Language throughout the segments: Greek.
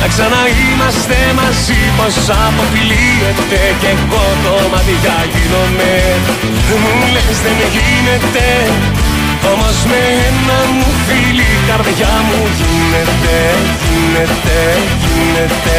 να ξαναείμαστε μαζί πως αποφυλίεται Κι εγώ το μάτια γίνομαι. Μου λες δεν γίνεται Όμως με ένα μου φίλη η καρδιά μου γίνεται Γίνεται, γίνεται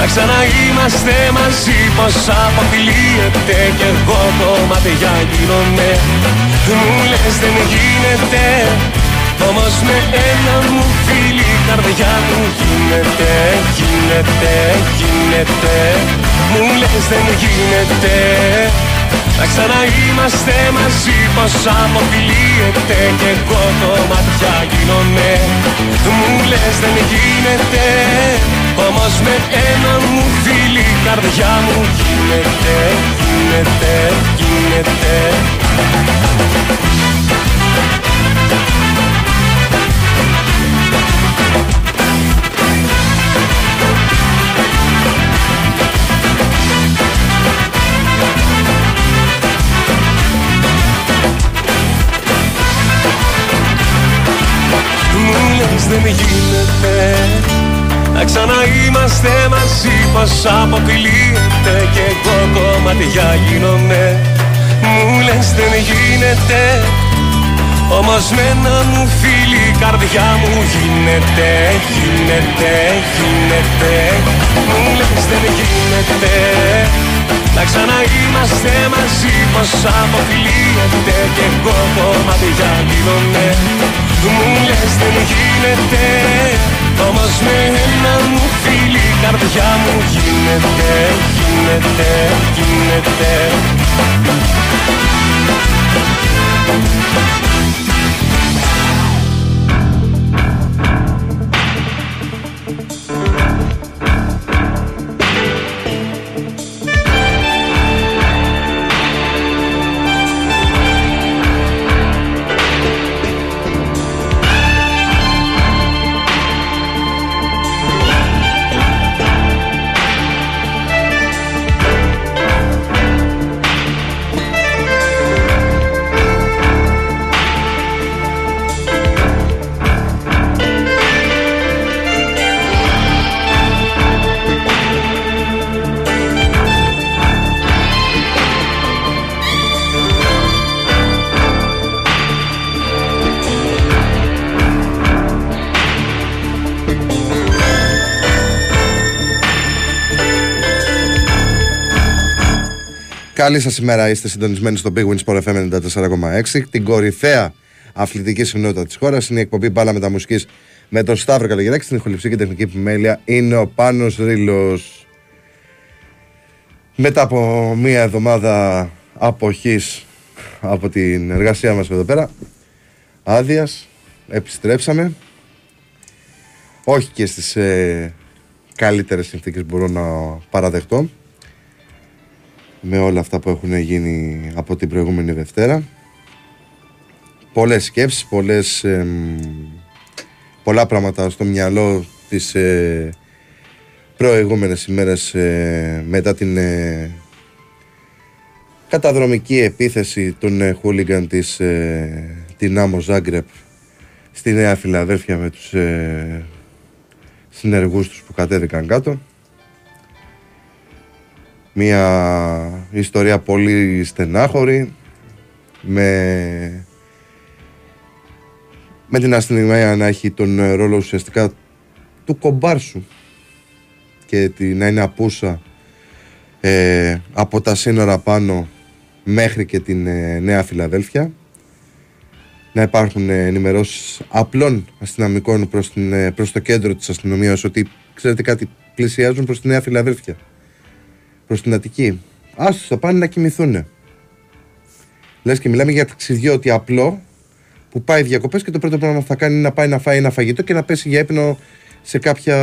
να ξαναείμαστε μαζί πως αποφυλίεται Κι εγώ το μάτια γίνομαι. Μου λες δεν γίνεται Όμως με ένα μου φίλη η καρδιά μου γίνεται Γίνεται, γίνεται Μου λες δεν γίνεται να ξαναείμαστε μαζί πως αποφυλίεται Κι εγώ το μάτια γίνομαι Μου λες δεν γίνεται Όμως με ένα μου φίλη η καρδιά μου. Γίνεται Γίνεται, γίνεται. Δεν γίνεται Να ξαναείμαστε μαζί πως αποκλείεται Και εγώ κομματιά γίνομαι. Μου λες δεν γίνεται όμως με ένα μου φίλη η καρδιά μου γίνεται, γίνεται, γίνεται. Μου λες δεν γίνεται να ξαναείμαστε μαζί πως αποκλείεται Και εγώ κομματιά γίνομαι. Μου λες δεν γίνεται Όμως με ένα μου φίλη η καρδιά μου γίνεται Γίνεται, γίνεται Καλή σας ημέρα, είστε συντονισμένοι στο Big Win Sport FM 94,6. Την κορυφαία αθλητική συχνότητα της χώρας είναι η εκπομπή Μπάλα Μεταμουσικής με τον Σταύρο Καλογεράκη. Στην ηχοληψία και τεχνική επιμέλεια είναι ο Πάνος Ρήλο. Μετά από μία εβδομάδα αποχής από την εργασία μας εδώ πέρα, άδειας, επιστρέψαμε. Όχι και στις ε, καλύτερες συνθήκες μπορώ να παραδεχτώ με όλα αυτά που έχουν γίνει από την προηγούμενη Δευτέρα. Πολλές σκέψεις, πολλές, πολλά πράγματα στο μυαλό τις ε, προηγούμενες ημέρες ε, μετά την ε, καταδρομική επίθεση των ε, χούλιγκαν της ε, την Άμμο Ζάγκρεπ στη Νέα Φιλαδέλφια με τους ε, συνεργούς τους που κατέβηκαν κάτω. Μια ιστορία πολύ στενάχωρη με, με την αστυνομία να έχει τον ρόλο ουσιαστικά του κομπάρσου και τη, να είναι απούσα ε, από τα σύνορα πάνω μέχρι και την ε, Νέα Φιλαδέλφια. Να υπάρχουν ε, ενημερώσεις απλών αστυνομικών προς, την, ε, προς το κέντρο της αστυνομίας ότι ξέρετε κάτι πλησιάζουν προς τη Νέα Φιλαδέλφια προ την Αττική. Άστο θα πάνε να κοιμηθούν. Λες και μιλάμε για ταξιδιώτη απλό που πάει διακοπές και το πρώτο πράγμα που θα κάνει είναι να πάει να φάει ένα φαγητό και να πέσει για ύπνο σε, κάποια,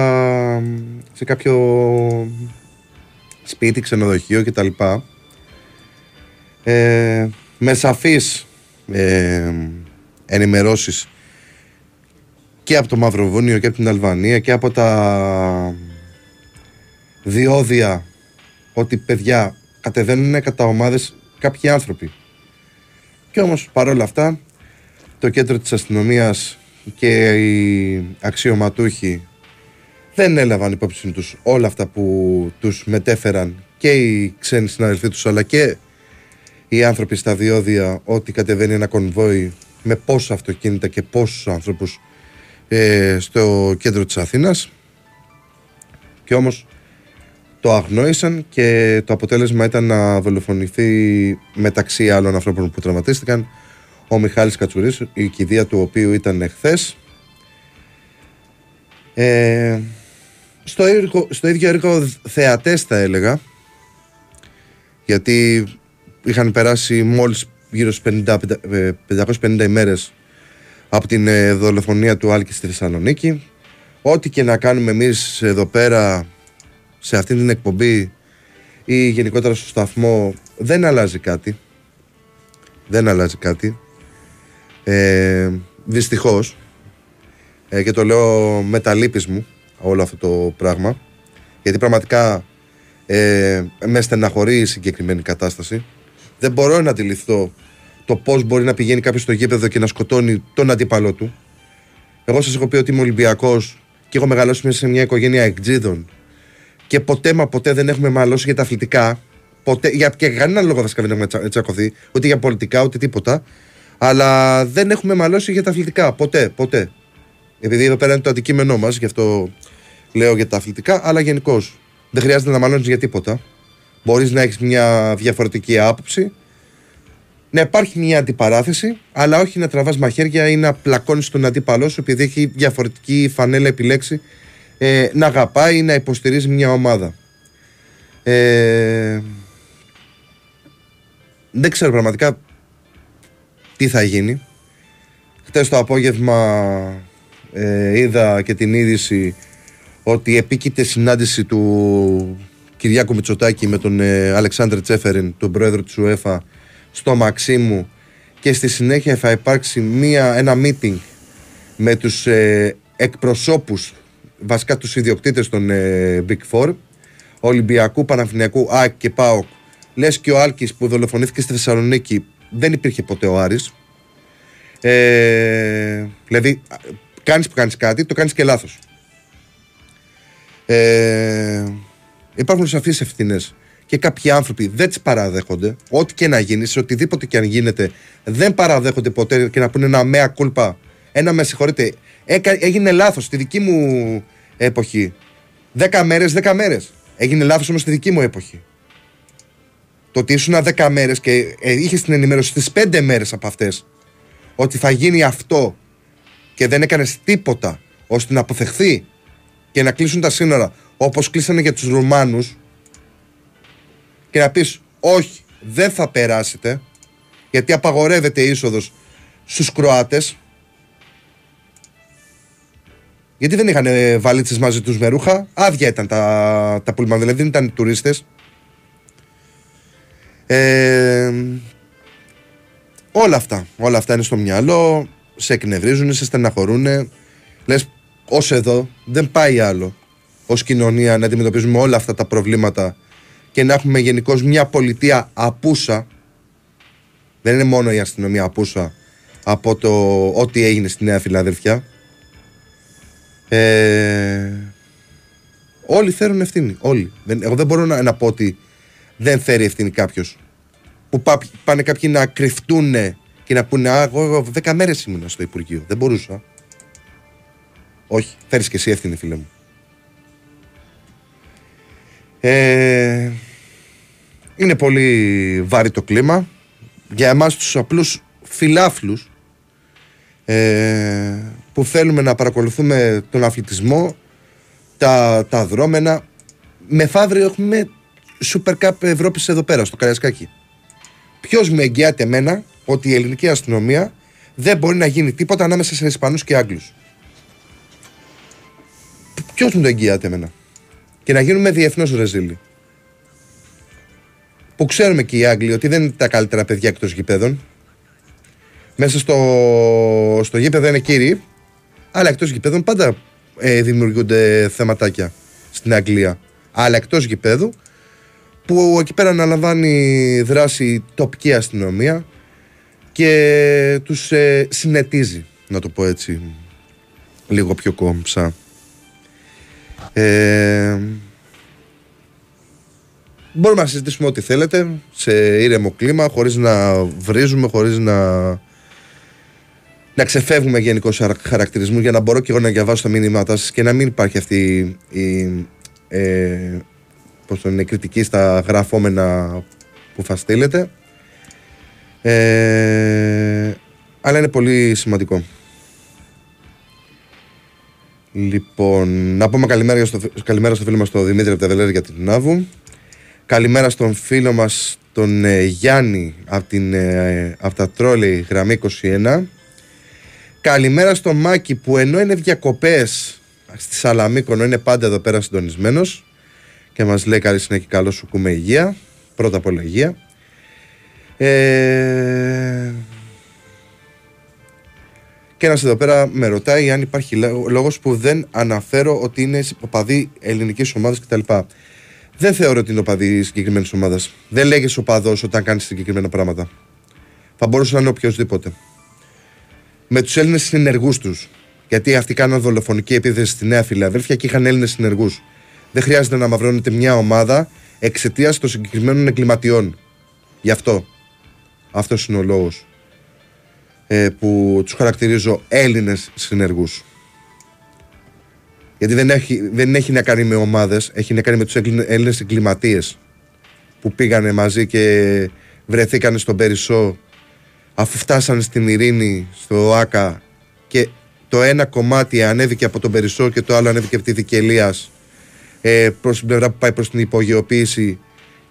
σε κάποιο σπίτι, ξενοδοχείο κτλ. Ε, με σαφείς ε, ενημερώσεις και από το Μαυροβούνιο και από την Αλβανία και από τα διόδια ότι παιδιά κατεβαίνουν κατά ομάδες κάποιοι άνθρωποι. Και όμως παρόλα αυτά το κέντρο της αστυνομίας και οι αξιωματούχοι δεν έλαβαν υπόψη τους όλα αυτά που τους μετέφεραν και οι ξένοι συναδελφοί τους αλλά και οι άνθρωποι στα διόδια ότι κατεβαίνει ένα κονβόι με πόσα αυτοκίνητα και πόσους άνθρωπους ε, στο κέντρο της Αθήνας και όμως το αγνόησαν και το αποτέλεσμα ήταν να δολοφονηθεί μεταξύ άλλων ανθρώπων που τραυματίστηκαν ο Μιχάλης Κατσουρής, η κηδεία του οποίου ήταν εχθές. Ε, στο, στο ίδιο έργο θεατές θα έλεγα γιατί είχαν περάσει μόλις γύρω στις 550 ημέρες από την ε, δολοφονία του Άλκης στη Θεσσαλονίκη ό,τι και να κάνουμε εμείς εδώ πέρα σε αυτή την εκπομπή ή γενικότερα στο σταθμό δεν αλλάζει κάτι. Δεν αλλάζει κάτι. Ε, δυστυχώς. Ε, και το λέω με τα λύπης μου όλο αυτό το πράγμα. Γιατί πραγματικά ε, με στεναχωρεί η συγκεκριμένη κατάσταση. Δεν μπορώ να αντιληφθώ το πώς μπορεί να πηγαίνει κάποιος στο γήπεδο και να σκοτώνει τον αντίπαλό του. Εγώ σας έχω πει ότι είμαι Ολυμπιακός και έχω μεγαλώσει μέσα σε μια οικογένεια εκτζίδων και ποτέ μα ποτέ δεν έχουμε μαλώσει για τα αθλητικά. Ποτέ, για και κανένα λόγο βασικά δεν έχουμε τσακωθεί, ούτε για πολιτικά ούτε τίποτα. Αλλά δεν έχουμε μαλώσει για τα αθλητικά. Ποτέ, ποτέ. Επειδή εδώ πέρα είναι το αντικείμενό μας, γι' αυτό λέω για τα αθλητικά, αλλά γενικώς. Δεν χρειάζεται να μαλώνεις για τίποτα. Μπορείς να έχεις μια διαφορετική άποψη, να υπάρχει μια αντιπαράθεση, αλλά όχι να τραβάς μαχαίρια ή να πλακώνεις τον αντίπαλό σου επειδή έχει διαφορετική φανέλα επιλέξει ε, να αγαπάει, να υποστηρίζει μια ομάδα. Ε, δεν ξέρω πραγματικά τι θα γίνει. Χτες το απόγευμα ε, είδα και την είδηση ότι επίκειται συνάντηση του Κυριάκου Μητσοτάκη με τον ε, Αλεξάνδρ Τσέφεριν, τον πρόεδρο της UEFA, στο Μαξίμου και στη συνέχεια θα υπάρξει μία, ένα meeting με τους ε, εκπροσώπους βασικά τους ιδιοκτήτες των ε, Big Four Ολυμπιακού, Παναθηναϊκού, ΑΕΚ και ΠΑΟΚ λες και ο Άλκης που δολοφονήθηκε στη Θεσσαλονίκη δεν υπήρχε ποτέ ο Άρης ε, δηλαδή κάνεις που κάνεις κάτι το κάνεις και λάθος ε, υπάρχουν σαφείς ευθύνες και κάποιοι άνθρωποι δεν τις παραδέχονται. Ό,τι και να γίνει, σε οτιδήποτε και αν γίνεται, δεν παραδέχονται ποτέ και να πούνε ένα μέα κούλπα. Ένα με συγχωρείτε, έγινε λάθος στη δική μου εποχή. Δέκα μέρες, δέκα μέρες. Έγινε λάθος όμως στη δική μου εποχή. το ότι ήσουν 10 μέρες και ε, είχες την ενημέρωση στις 5 μέρες από αυτές ότι θα γίνει αυτό και δεν έκανες τίποτα ώστε να αποφευχθεί και να κλείσουν τα σύνορα όπως κλείσανε για τους Ρουμάνους και να πεις όχι, δεν θα περάσετε γιατί απαγορεύεται η είσοδος στους Κροάτες γιατί δεν είχαν βαλίτσες μαζί τους με ρούχα άδεια ήταν τα, τα πουλμαν δηλαδή δεν ήταν τουρίστες ε, όλα αυτά όλα αυτά είναι στο μυαλό σε εκνευρίζουν, σε στεναχωρούν λες ως εδώ δεν πάει άλλο ως κοινωνία να αντιμετωπίζουμε όλα αυτά τα προβλήματα και να έχουμε γενικώς μια πολιτεία απούσα. Δεν είναι μόνο η αστυνομία απούσα από το ό,τι έγινε στη Νέα Φιλαδέλφια. Ε, όλοι φέρουν ευθύνη. Όλοι. εγώ δεν μπορώ να, να πω ότι δεν φέρει ευθύνη κάποιος. Που πάνε κάποιοι να κρυφτούν και να πούνε Α, εγώ δέκα μέρες ήμουν στο Υπουργείο. Δεν μπορούσα. Όχι, φέρει και εσύ ευθύνη, φίλε μου. Ε, είναι πολύ βάρη το κλίμα. Για εμάς τους απλούς φιλάφλους ε, που θέλουμε να παρακολουθούμε τον αθλητισμό, τα, τα δρόμενα. Με φαύριο έχουμε Super Cup Ευρώπης εδώ πέρα, στο Καριασκάκι. Ποιος με εγγυάται εμένα ότι η ελληνική αστυνομία δεν μπορεί να γίνει τίποτα ανάμεσα σε Ισπανούς και Άγγλους; Ποιος μου το εγγυάται εμένα; Και να γίνουμε διεθνώς ρεζίλοι που ξέρουμε και οι Άγγλοι ότι δεν είναι τα καλύτερα παιδιά εκτός γηπέδων. Μέσα στο, στο γήπεδο είναι κύριοι, αλλά εκτός γηπέδων πάντα ε, δημιουργούνται θεματάκια στην Αγγλία. Αλλά εκτός γηπέδου, που εκεί πέρα αναλαμβάνει δράση τοπική αστυνομία και τους ε, συνετίζει, να το πω έτσι, λίγο πιο κόμψα. Ε, Μπορούμε να συζητήσουμε ό,τι θέλετε σε ήρεμο κλίμα, χωρίς να βρίζουμε, χωρίς να, να ξεφεύγουμε γενικώ χαρακτηρισμού για να μπορώ και εγώ να διαβάσω τα μήνυματά σα και να μην υπάρχει αυτή η, ε, πώς το είναι, κριτική στα γραφόμενα που θα στείλετε. Ε, αλλά είναι πολύ σημαντικό. Λοιπόν, να πούμε καλημέρα στο, καλημέρα στο φίλο μας τον Δημήτρη από τα για την Νάβου. Καλημέρα στον φίλο μας τον ε, Γιάννη από, την, ε, από τα τρόλεϊ γραμμή 21. Καλημέρα στον Μάκη που ενώ είναι διακοπές στη Σαλαμίκονο είναι πάντα εδώ πέρα συντονισμένος και μας λέει καλή συνέχεια καλό σου κουμέ υγεία. Πρώτα απ' όλα υγεία. Ε... Και ένας εδώ πέρα με ρωτάει αν υπάρχει λόγος που δεν αναφέρω ότι είναι οπαδοί ελληνικής ομάδας κτλ. Δεν θεωρώ ότι είναι οπαδί συγκεκριμένης ομάδας. Δεν λέγεις οπαδός όταν κάνεις συγκεκριμένα πράγματα. Θα μπορούσε να είναι οποιοδήποτε. Με τους Έλληνες συνεργούς τους. Γιατί αυτοί κάναν δολοφονική επίθεση στη Νέα Φιλαδέλφια και είχαν Έλληνες συνεργούς. Δεν χρειάζεται να μαυρώνεται μια ομάδα εξαιτίας των συγκεκριμένων εγκληματιών. Γι' αυτό. Αυτός είναι ο λόγος ε, που τους χαρακτηρίζω Έλληνες συνεργούς. Γιατί δεν έχει, δεν έχει να κάνει με ομάδες, έχει να κάνει με τους Έλληνες εγκληματίες που πήγανε μαζί και βρεθήκανε στον Περισσό αφού φτάσανε στην Ειρήνη, στο ΆΚΑ και το ένα κομμάτι ανέβηκε από τον Περισσό και το άλλο ανέβηκε από τη Δικελία ε, προς την πλευρά που πάει προς την υπογειοποίηση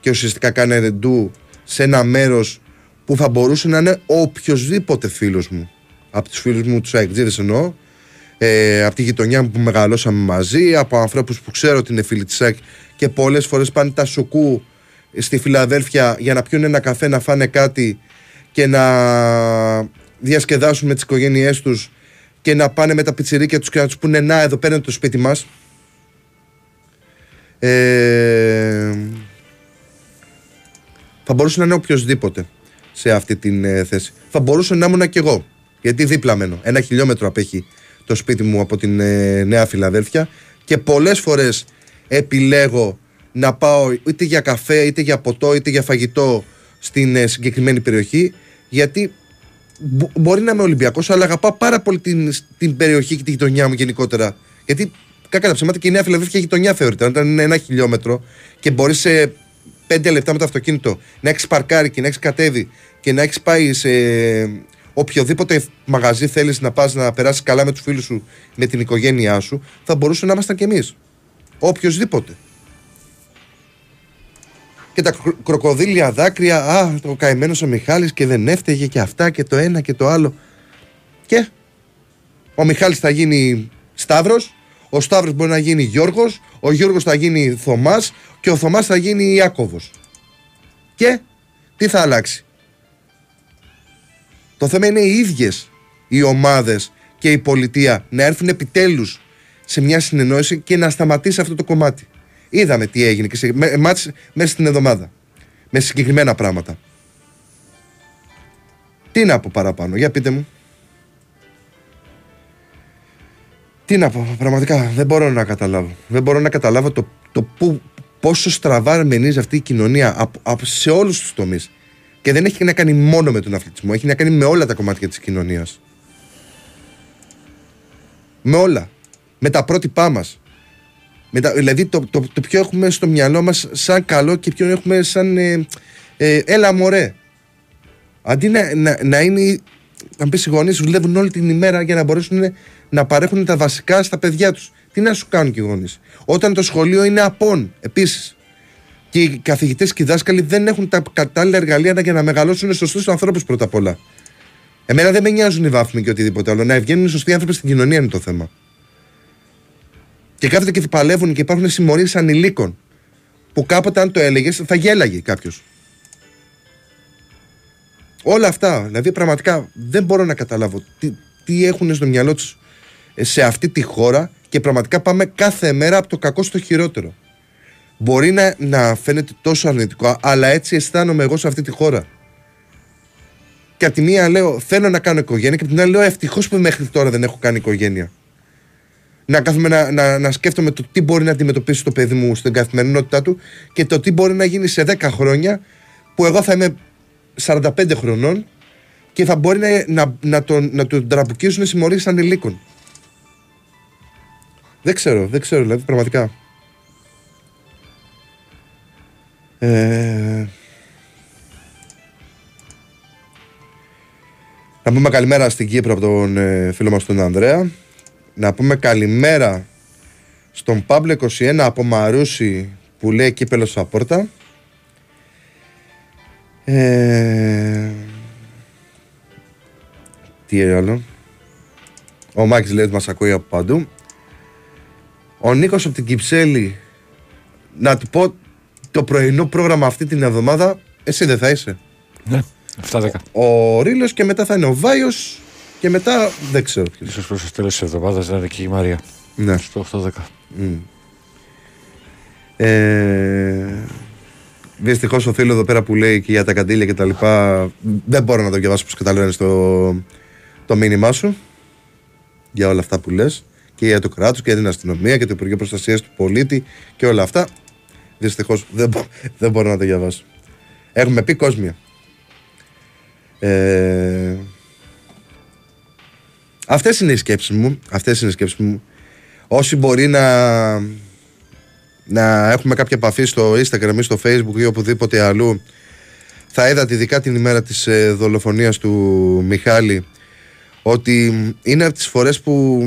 και ουσιαστικά κάνει ρεντού σε ένα μέρος που θα μπορούσε να είναι οποιοδήποτε φίλος μου. Από τους φίλους μου, τους Αεκτζίδες εννοώ, ε, από τη γειτονιά μου που μεγαλώσαμε μαζί, από ανθρώπους που ξέρω ότι είναι φίλοι της ΣΑΚ και πολλές φορές πάνε τα σοκού στη Φιλαδέλφια για να πιούν ένα καφέ, να φάνε κάτι και να διασκεδάσουν με τις οικογένειές τους και να πάνε με τα πιτσιρίκια τους και να τους πούνε Να, εδώ πέρα είναι το σπίτι μας. Ε, θα μπορούσε να είναι οποιοδήποτε σε αυτή την ε, θέση. Θα μπορούσε να ήμουν και εγώ. Γιατί δίπλα μένω. Ένα χιλιόμετρο απέχει το σπίτι μου από την ε, Νέα Φιλαδέλφια και πολλές φορές επιλέγω να πάω είτε για καφέ, είτε για ποτό, είτε για φαγητό στην ε, συγκεκριμένη περιοχή γιατί μπορεί να είμαι Ολυμπιακός αλλά αγαπάω πάρα πολύ την, την περιοχή και τη γειτονιά μου γενικότερα γιατί κακά τα ψέματα και η Νέα Φιλαδέλφια γειτονιά θεωρείται. Όταν είναι ένα χιλιόμετρο και μπορείς σε πέντε λεπτά με το αυτοκίνητο, να έχεις παρκάρει και να έχεις κατέβει και να έχεις πάει σε οποιοδήποτε μαγαζί θέλεις να πας να περάσεις καλά με τους φίλους σου, με την οικογένειά σου, θα μπορούσε να ήμασταν κι εμείς. Οποιοδήποτε. Και τα κροκοδίλια δάκρυα, α, το καημένος ο Μιχάλης και δεν έφταιγε και αυτά και το ένα και το άλλο. Και ο Μιχάλης θα γίνει Σταύρος, ο Σταύρος μπορεί να γίνει Γιώργος, ο Γιώργος θα γίνει Θωμάς και ο Θωμάς θα γίνει Ιάκωβος. Και τι θα αλλάξει; Το θέμα είναι οι ίδιες οι ομάδες και η πολιτεία να έρθουν επιτέλους σε μια συνεννόηση και να σταματήσει αυτό το κομμάτι. Είδαμε τι έγινε και σε μέσα στην εβδομάδα. Με συγκεκριμένα πράγματα. Τι να πω παραπάνω, για πείτε μου. Τι να πω, πραγματικά δεν μπορώ να καταλάβω. Δεν μπορώ να καταλάβω το, το που, πόσο στραβά μενίζει αυτή η κοινωνία σε όλους τους τομείς. Και δεν έχει να κάνει μόνο με τον αθλητισμό, έχει να κάνει με όλα τα κομμάτια της κοινωνίας. Με όλα. Με τα πρότυπά μας. Με τα, δηλαδή το, το, το, ποιο έχουμε στο μυαλό μας σαν καλό και ποιο έχουμε σαν ε, ε, έλα μωρέ. Αντί να, να, να είναι, αν πεις οι γονείς δουλεύουν όλη την ημέρα για να μπορέσουν να παρέχουν τα βασικά στα παιδιά τους. Τι να σου κάνουν και οι γονείς. Όταν το σχολείο είναι απόν επίσης και οι καθηγητές και οι δάσκαλοι δεν έχουν τα κατάλληλα εργαλεία για να μεγαλώσουν σωστούς ανθρώπους πρώτα απ' όλα. Εμένα δεν με νοιάζουν οι βάθμοι και οτιδήποτε άλλο. Να βγαίνουν σωστοί άνθρωποι στην κοινωνία είναι το θέμα. Και κάθονται και παλεύουν και υπάρχουν συμμορίες ανηλίκων. Που κάποτε αν το έλεγες θα γέλαγε κάποιος. Όλα αυτά. Δηλαδή πραγματικά δεν μπορώ να καταλάβω τι, τι έχουν στο μυαλό τους ε, σε αυτή τη χώρα και πραγματικά πάμε κάθε μέρα από το κακό στο χειρότερο. Μπορεί να, να φαίνεται τόσο αρνητικό, αλλά έτσι αισθάνομαι εγώ σε αυτή τη χώρα. Και από τη μία λέω θέλω να κάνω οικογένεια και από την άλλη λέω ευτυχώς που μέχρι τώρα δεν έχω κάνει οικογένεια να κάθομαι να, να, να σκέφτομαι το τι μπορεί να αντιμετωπίσει το παιδί μου στην καθημερινότητά του και το τι μπορεί να γίνει σε 10 χρόνια που εγώ θα είμαι 45 χρονών και θα μπορεί να, να, να, τον, να τον τραπουκίζουν συμμορίες ανηλίκων. Δεν ξέρω, δεν ξέρω, δηλαδή πραγματικά. Ε... Να πούμε καλημέρα στην Κύπρο από τον ε, φίλο μας τον Ανδρέα να πούμε καλημέρα στον Παύλο 21 από Μαρούση που λέει κύπελος στα πόρτα. Ε... Τι άλλο; Ο Μάκης λέει ότι μας ακούει από παντού. Ο Νίκος από την Κυψέλη να του πω το πρωινό πρόγραμμα αυτή την εβδομάδα εσύ δεν θα είσαι. Ναι, 7-10. Ο Ρίλος και μετά θα είναι ο Βάιος και μετά δεν ξέρω ποιος. σω προς το τέλος της εβδομάδας να είναι και η Μαρία. Ναι. Στο 8-10. Mm. Ε, Δυστυχώς ο φίλος εδώ πέρα που λέει και για τα καντήλια και τα λοιπά δεν μπορώ να το διαβάσω όπως καταλαβαίνεις το, το μήνυμά σου για όλα αυτά που λες και για το κράτος και για την αστυνομία και το Υπουργείο Προστασίας του Πολίτη και όλα αυτά. Δυστυχώς δεν, δεν μπορώ να το διαβάσω. Έχουμε πει κόσμια. Ε, Αυτές είναι οι σκέψεις μου. Αυτές είναι οι σκέψεις μου. Όσοι μπορεί να, να έχουμε κάποια επαφή στο Instagram ή στο Facebook ή οπουδήποτε αλλού, θα είδατε ειδικά την ημέρα της ε, δολοφονίας του Μιχάλη ότι είναι από τις φορές που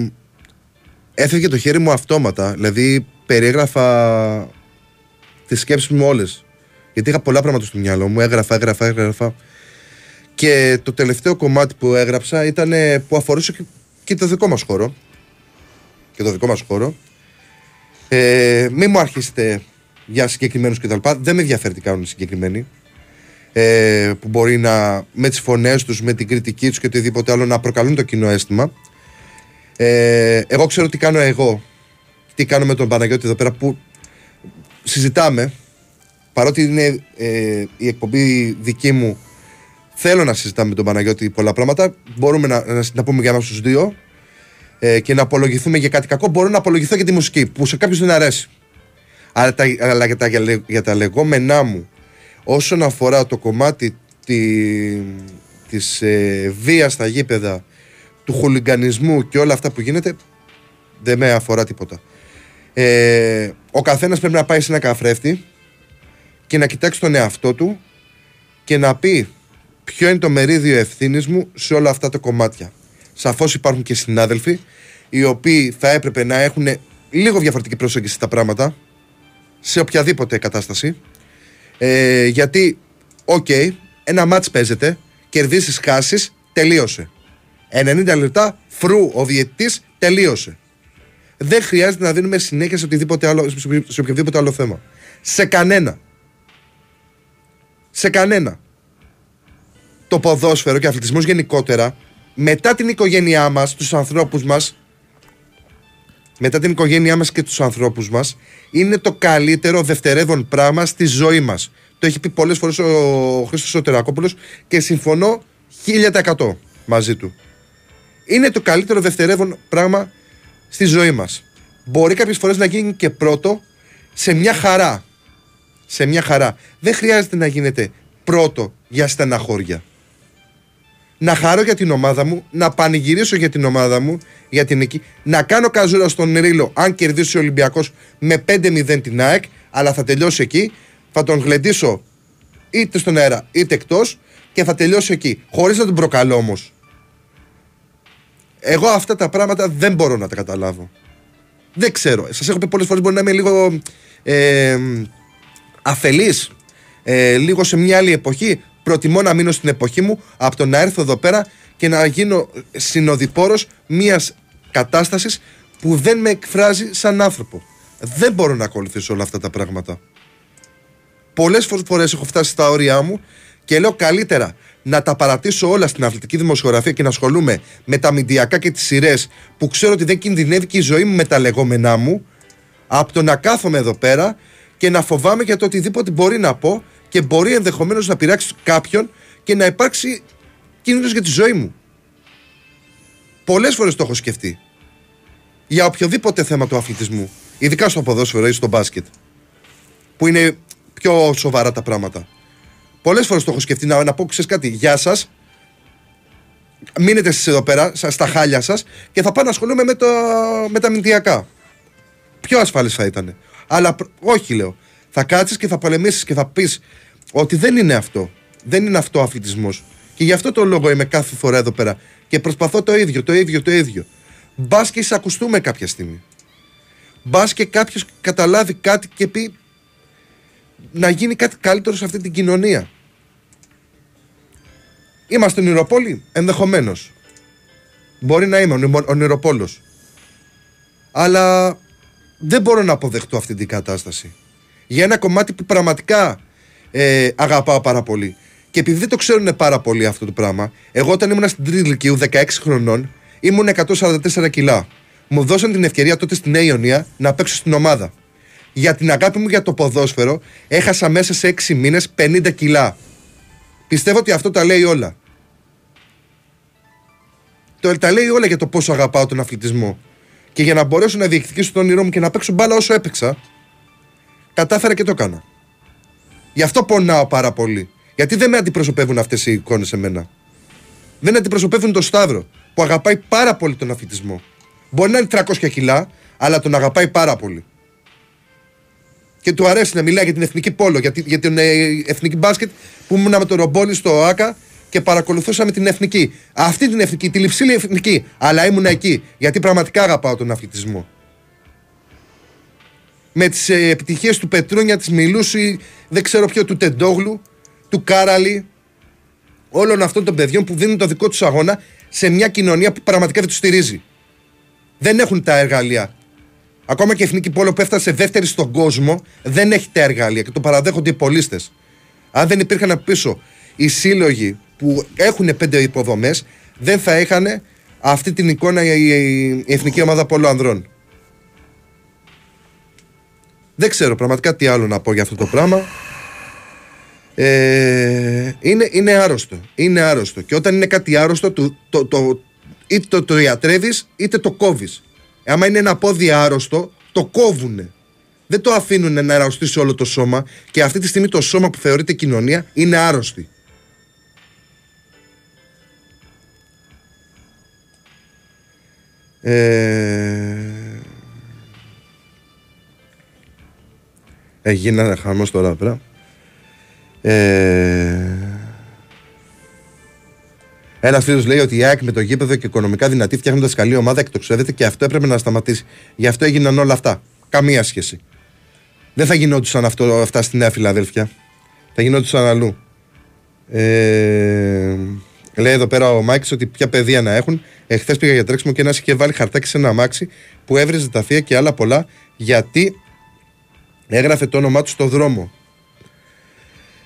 έφυγε το χέρι μου αυτόματα. Δηλαδή περιέγραφα τις σκέψεις μου όλες. Γιατί είχα πολλά πράγματα στο μυαλό μου, έγραφα, έγραφα, έγραφα. Και το τελευταίο κομμάτι που έγραψα ήταν που αφορούσε και το δικό μας χώρο. Και το δικό μας χώρο. Ε, μην μου αρχίσετε για συγκεκριμένους κτλ. Δεν με ενδιαφέρει τι κάνουν οι συγκεκριμένοι. Ε, που μπορεί να με τις φωνές τους, με την κριτική τους και οτιδήποτε άλλο να προκαλούν το κοινό αίσθημα. Ε, εγώ ξέρω τι κάνω εγώ. Τι κάνω με τον Παναγιώτη εδώ πέρα που συζητάμε. Παρότι είναι ε, η εκπομπή δική μου Θέλω να συζητάμε με τον Παναγιώτη πολλά πράγματα. Μπορούμε να, να, να πούμε για μα τους δύο ε, και να απολογηθούμε για κάτι κακό. Μπορώ να απολογηθώ για τη μουσική που σε κάποιους δεν αρέσει. Αλλά, τα, αλλά για, τα, για, τα λεγόμενά μου όσον αφορά το κομμάτι τη, της ε, βίας στα γήπεδα του χουλιγκανισμού και όλα αυτά που γίνεται δεν με αφορά τίποτα. Ε, ο καθένας πρέπει να πάει σε ένα καφρέφτη και να κοιτάξει τον εαυτό του και να πει ποιο είναι το μερίδιο ευθύνης μου σε όλα αυτά τα κομμάτια. Σαφώς υπάρχουν και συνάδελφοι οι οποίοι θα έπρεπε να έχουν λίγο διαφορετική προσέγγιση στα πράγματα σε οποιαδήποτε κατάσταση. Ε, γιατί, οκ, ένα ματς παίζεται, κερδίσεις, χάσεις, τελείωσε. 90 λεπτά, φρου, ο διαιτητής, τελείωσε. Δεν χρειάζεται να δίνουμε συνέχεια σε, οτιδήποτε άλλο, σε οποιοδήποτε άλλο θέμα. Σε κανένα. Σε κανένα. Το ποδόσφαιρο και ο αθλητισμός γενικότερα, μετά την οικογένειά μας, τους ανθρώπους μας, μετά την οικογένειά μας και τους ανθρώπους μας, είναι το καλύτερο δευτερεύον πράγμα στη ζωή μας. Το έχει πει πολλές φορές ο Χρήστος Σωτερακόπουλος και συμφωνώ 1000% μαζί του. Είναι το καλύτερο δευτερεύον πράγμα στη ζωή μας. Μπορεί κάποιες φορές να γίνει και πρώτο σε μια χαρά. Σε μια χαρά. Δεν χρειάζεται να γίνεται πρώτο για στεναχώρια. Να χαρώ για την ομάδα μου, να πανηγυρίσω για την ομάδα μου, για την νίκη, να κάνω καζούρα στον Ρίλο αν κερδίσει ο Ολυμπιακός με 5-0 την ΑΕΚ, αλλά θα τελειώσει εκεί, θα τον γλεντήσω είτε στον αέρα είτε εκτός και θα τελειώσει εκεί, χωρίς να τον προκαλώ όμως. Εγώ αυτά τα πράγματα δεν μπορώ να τα καταλάβω. Δεν ξέρω. Σας έχω πει πολλές φορές μπορεί να είμαι λίγο ε, αφελής, ε, λίγο σε μια άλλη εποχή. Προτιμώ να μείνω στην εποχή μου από το να έρθω εδώ πέρα και να γίνω συνοδοιπόρος μιας κατάστασης που δεν με εκφράζει σαν άνθρωπο. Δεν μπορώ να ακολουθήσω όλα αυτά τα πράγματα. Πολλές φορές έχω φτάσει στα όρια μου και λέω καλύτερα να τα παρατήσω όλα στην αθλητική δημοσιογραφία και να ασχολούμαι με τα μηντιακά και τις σειρές που ξέρω ότι δεν κινδυνεύει και η ζωή μου με τα λεγόμενά μου, από το να κάθομαι εδώ πέρα και να φοβάμαι για το οτιδήποτε μπορεί να πω και μπορεί ενδεχομένως να πειράξει κάποιον και να υπάρξει κίνδυνος για τη ζωή μου. Πολλές φορές το έχω σκεφτεί. Για οποιοδήποτε θέμα του αθλητισμού. Ειδικά στο ποδόσφαιρο ή στο μπάσκετ. Που είναι πιο σοβαρά τα πράγματα. Πολλές φορές το έχω σκεφτεί να, να πω: Ξέρεις κάτι, γεια σας. Μείνετε εσείς εδώ πέρα, στα χάλια σας και θα πάω να ασχολούμαι με, το, με τα αμυντιακά. Πιο ασφαλή θα ήταν. Αλλά όχι, λέω. Θα κάτσεις και θα πολεμήσεις και θα πεις ότι δεν είναι αυτό. Δεν είναι αυτό ο αθλητισμός. Και γι' αυτό το λόγο είμαι κάθε φορά εδώ πέρα. Και προσπαθώ το ίδιο, το ίδιο, το ίδιο. Μπας και εισακουστούμε κάποια στιγμή. Μπας και κάποιος καταλάβει κάτι και πει να γίνει κάτι καλύτερο σε αυτή την κοινωνία. Είμαστε ονειροπόλοι, ενδεχομένως. Μπορεί να είμαι ονειροπόλος. Αλλά δεν μπορώ να αποδεχτώ αυτή την κατάσταση. Για ένα κομμάτι που πραγματικά ε, αγαπάω πάρα πολύ. Και επειδή δεν το ξέρουν πάρα πολύ αυτό το πράγμα, εγώ όταν ήμουν στην τρίτη ηλικίου, 16 χρονών, ήμουν 144 κιλά. Μου δώσαν την ευκαιρία τότε στην Νέα Ιωνία να παίξω στην ομάδα για την αγάπη μου για το ποδόσφαιρο έχασα μέσα σε 6 μήνες 50 κιλά. Πιστεύω ότι αυτό τα λέει όλα. Το, τα λέει όλα για το πόσο αγαπάω τον αθλητισμό. Και για να μπορέσω να διεκδικήσω τον όνειρό μου και να παίξω μπάλα όσο έπαιξα, κατάφερα και το έκανα. Γι' αυτό πονάω πάρα πολύ. Γιατί δεν με αντιπροσωπεύουν αυτές οι εικόνες σε μένα. Δεν αντιπροσωπεύουν τον Σταύρο, που αγαπάει πάρα πολύ τον αθλητισμό. Μπορεί να είναι 300 κιλά, αλλά τον αγαπάει πάρα πολύ και του αρέσει να μιλάει για την εθνική πόλο, για, για την ε, εθνική μπάσκετ που ήμουν με τον Ρομπόλη στο ΑΚΑ και παρακολουθούσαμε την εθνική. Αυτή την εθνική, τη λειψίλη εθνική. Αλλά ήμουν εκεί γιατί πραγματικά αγαπάω τον αθλητισμό. Με τις ε, επιτυχίες του Πετρούνια, τη Μιλούση, δεν ξέρω ποιο, του Τεντόγλου, του Κάραλη, όλων αυτών των παιδιών που δίνουν το δικό τους αγώνα σε μια κοινωνία που πραγματικά δεν τους στηρίζει. Δεν έχουν τα εργαλεία Ακόμα και η Εθνική Πόλο που έφτασε δεύτερη στον κόσμο δεν έχει τα εργαλεία και το παραδέχονται οι πολίτε. Αν δεν υπήρχαν από πίσω οι σύλλογοι που έχουν πέντε υποδομές, δεν θα είχαν αυτή την εικόνα η, Εθνική Ομάδα Πόλο Ανδρών. Δεν ξέρω πραγματικά τι άλλο να πω για αυτό το πράγμα. Ε, είναι, είναι άρρωστο. Είναι άρρωστο. Και όταν είναι κάτι άρρωστο, το, το, το, είτε το, το ιατρεύεις είτε το κόβεις. Άμα είναι ένα πόδι άρρωστο, το κόβουνε. Δεν το αφήνουν να αρρωστήσει όλο το σώμα και αυτή τη στιγμή το σώμα που θεωρείται κοινωνία είναι άρρωστη. Ε... Έγινε ένα χαμός τώρα πέρα. Ε, ένας φίλος λέει ότι η ΑΕΚ με το γήπεδο και οικονομικά δυνατή φτιάχνοντας καλή ομάδα εκτοξεύεται και αυτό έπρεπε να σταματήσει. Γι' αυτό έγιναν όλα αυτά. Καμία σχέση. Δεν θα γινόντουσαν αυτό, αυτά στη Νέα Φιλαδέλφια. Θα γινόντουσαν αλλού. Ε, λέει εδώ πέρα ο Μάκης ότι ποια παιδεία να έχουν. Εχθές πήγα για τρέξιμο και ένας είχε βάλει χαρτάκι σε ένα αμάξι που έβριζε τα θεία και άλλα πολλά γιατί έγραφε το όνομά του στο δρόμο.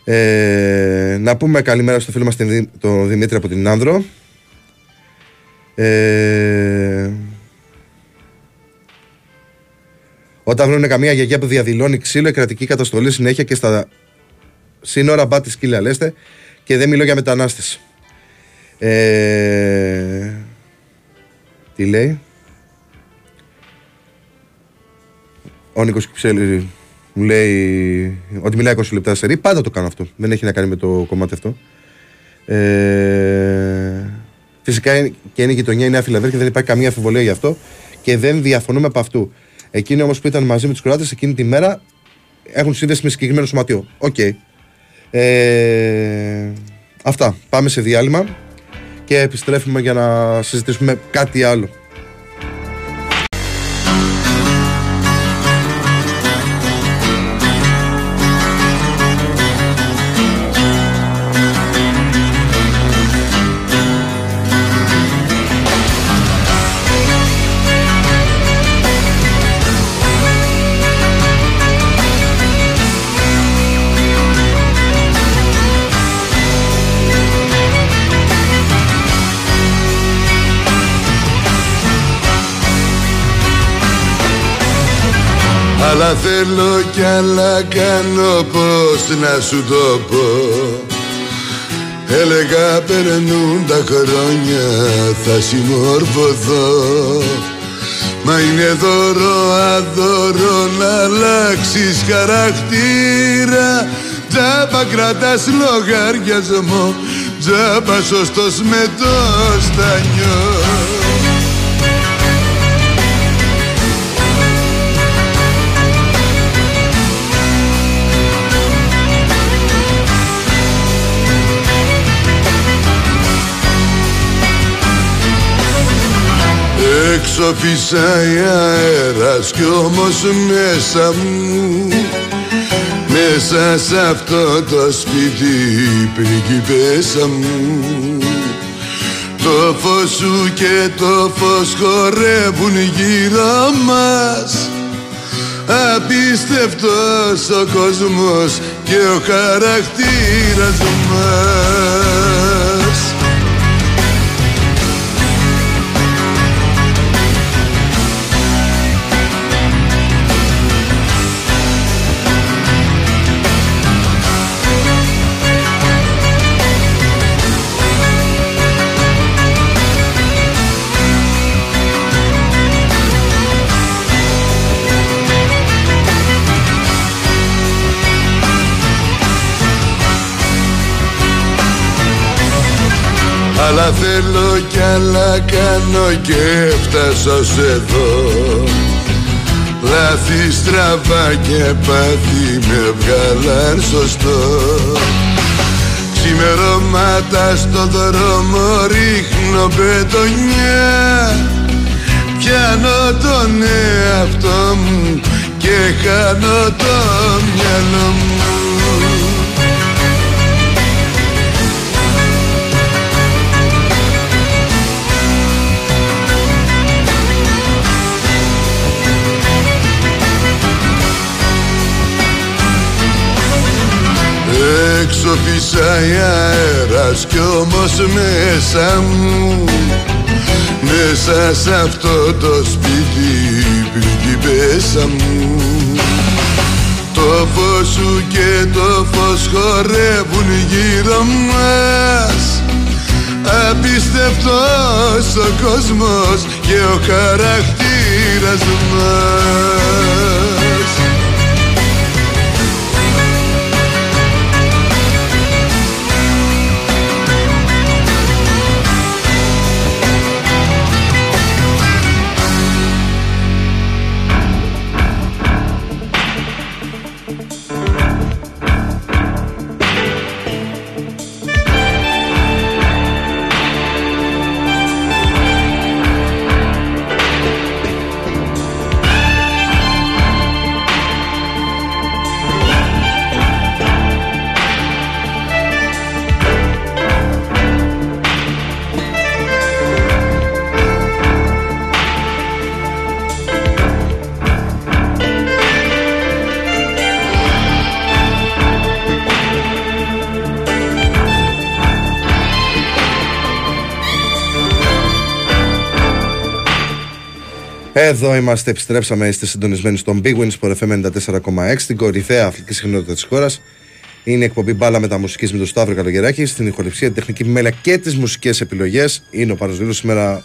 Ε, να πούμε καλημέρα στο φίλο μας τον Δημήτρη από την Άνδρο. Ε, όταν βρουν καμία γιαγιά που διαδηλώνει ξύλο, η κρατική καταστολή συνέχεια και στα σύνορα μπάτη σκύλια λέστε και δεν μιλώ για μετανάστες. Ε, τι λέει; Ο Νίκος Κυψέλης μου λέει ότι μιλάει 20 λεπτά σερί. Πάντα το κάνω αυτό. Δεν έχει να κάνει με το κομμάτι αυτό. Ε, φυσικά και είναι η γειτονιά η Νέα Φιλαδέλφια, δεν υπάρχει καμία αμφιβολία γι' αυτό και δεν διαφωνούμε επ' αυτού. Εκείνοι όμως που ήταν μαζί με τους Κροάτες εκείνη τη μέρα έχουν σύνδεση με συγκεκριμένο σωματείο. OK. Okay. Ε, αυτά. Πάμε σε διάλειμμα και επιστρέφουμε για να συζητήσουμε κάτι άλλο. Αλλά θέλω κι άλλα κάνω πως να σου το πω. Έλεγα περνούν τα χρόνια θα συμμορφωθώ. Μα είναι δώρο αδώρο να αλλάξεις χαρακτήρα. Τζάμπα κρατάς λογαριασμό Τζάμπα σωστός με το στανιό Έξω φυσάει αέρας κι όμως μέσα μου. Μέσα σε αυτό το σπίτι πριγκιπέσα μου. Το φως σου και το φως χορεύουν γύρω μας. Απίστευτος ο κόσμος και ο χαρακτήρας μας Αλλά θέλω κι άλλα κάνω και φτάσω ως εδώ Λάθη στραβά και πάθη με βγάλαν σωστό Ξημερώματα στο δρόμο ρίχνω πετονιά. Πιάνω τον εαυτό μου και χάνω το μυαλό μου Έξω φυσάει αέρας κι όμως μέσα μου Μέσα σε αυτό το σπίτι πριγκιπέσα μου. Το φως σου και το φως χορεύουν γύρω μας. Απίστευτος ο κόσμος και ο χαρακτήρας μας Εδώ είμαστε, επιστρέψαμε, είστε συντονισμένοι στον Big Wins Sport FM 94,6, την κορυφαία αθλητική συχνότητα της χώρας. Είναι η εκπομπή μπάλα με τα μουσικής με τον Σταύρο Καλογεράκη. Στην ηχοληψία, την τεχνική μέλα και τις μουσικές επιλογές. Είναι ο Πανος σήμερα.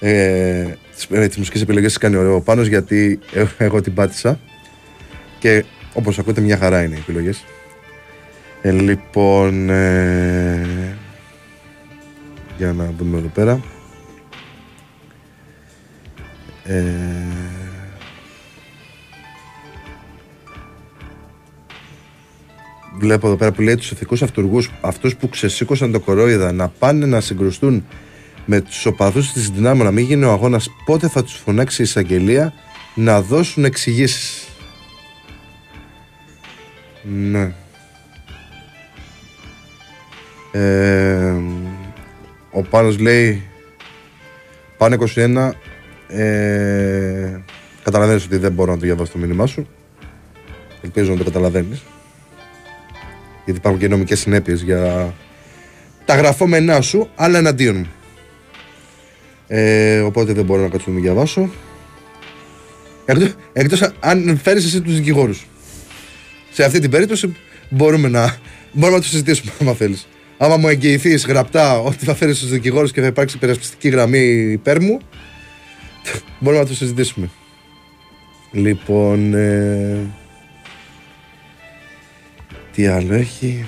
Ε, τις μουσικές επιλογές τις κάνει ο Πάνος γιατί ε, εγώ την πάτησα. Και όπως ακούτε, μια χαρά είναι οι επιλογές. Ε, λοιπόν. Ε, για να δούμε εδώ πέρα. Ε, βλέπω εδώ πέρα που λέει τους ηθικούς αυτούργους αυτούς που ξεσήκωσαν το κορόιδα να πάνε να συγκρουστούν με τους οπαδούς της δυνάμου να μην γίνει ο αγώνας πότε θα τους φωνάξει η εισαγγελία να δώσουν εξηγήσεις. Ναι. Ε, ο Πάνος λέει πάνε 21 ε, καταλαβαίνεις ότι δεν μπορώ να το διαβάσω το μήνυμά σου. Ελπίζω να το καταλαβαίνεις. Γιατί υπάρχουν και νομικές συνέπειες για τα γραφόμενά σου αλλά εναντίον μου. Ε, οπότε δεν μπορώ να κάτσω να το διαβάσω. Εκτός, εκτός αν φέρεις εσύ τους δικηγόρους. Σε αυτή την περίπτωση μπορούμε να, μπορούμε να το συζητήσουμε αν θέλεις. Άμα μου εγγυηθείς γραπτά ότι θα φέρεις τους δικηγόρους και θα υπάρξει υπερασπιστική γραμμή υπέρ μου, μπορούμε να το συζητήσουμε. Λοιπόν. Ε... Τι άλλο έχει;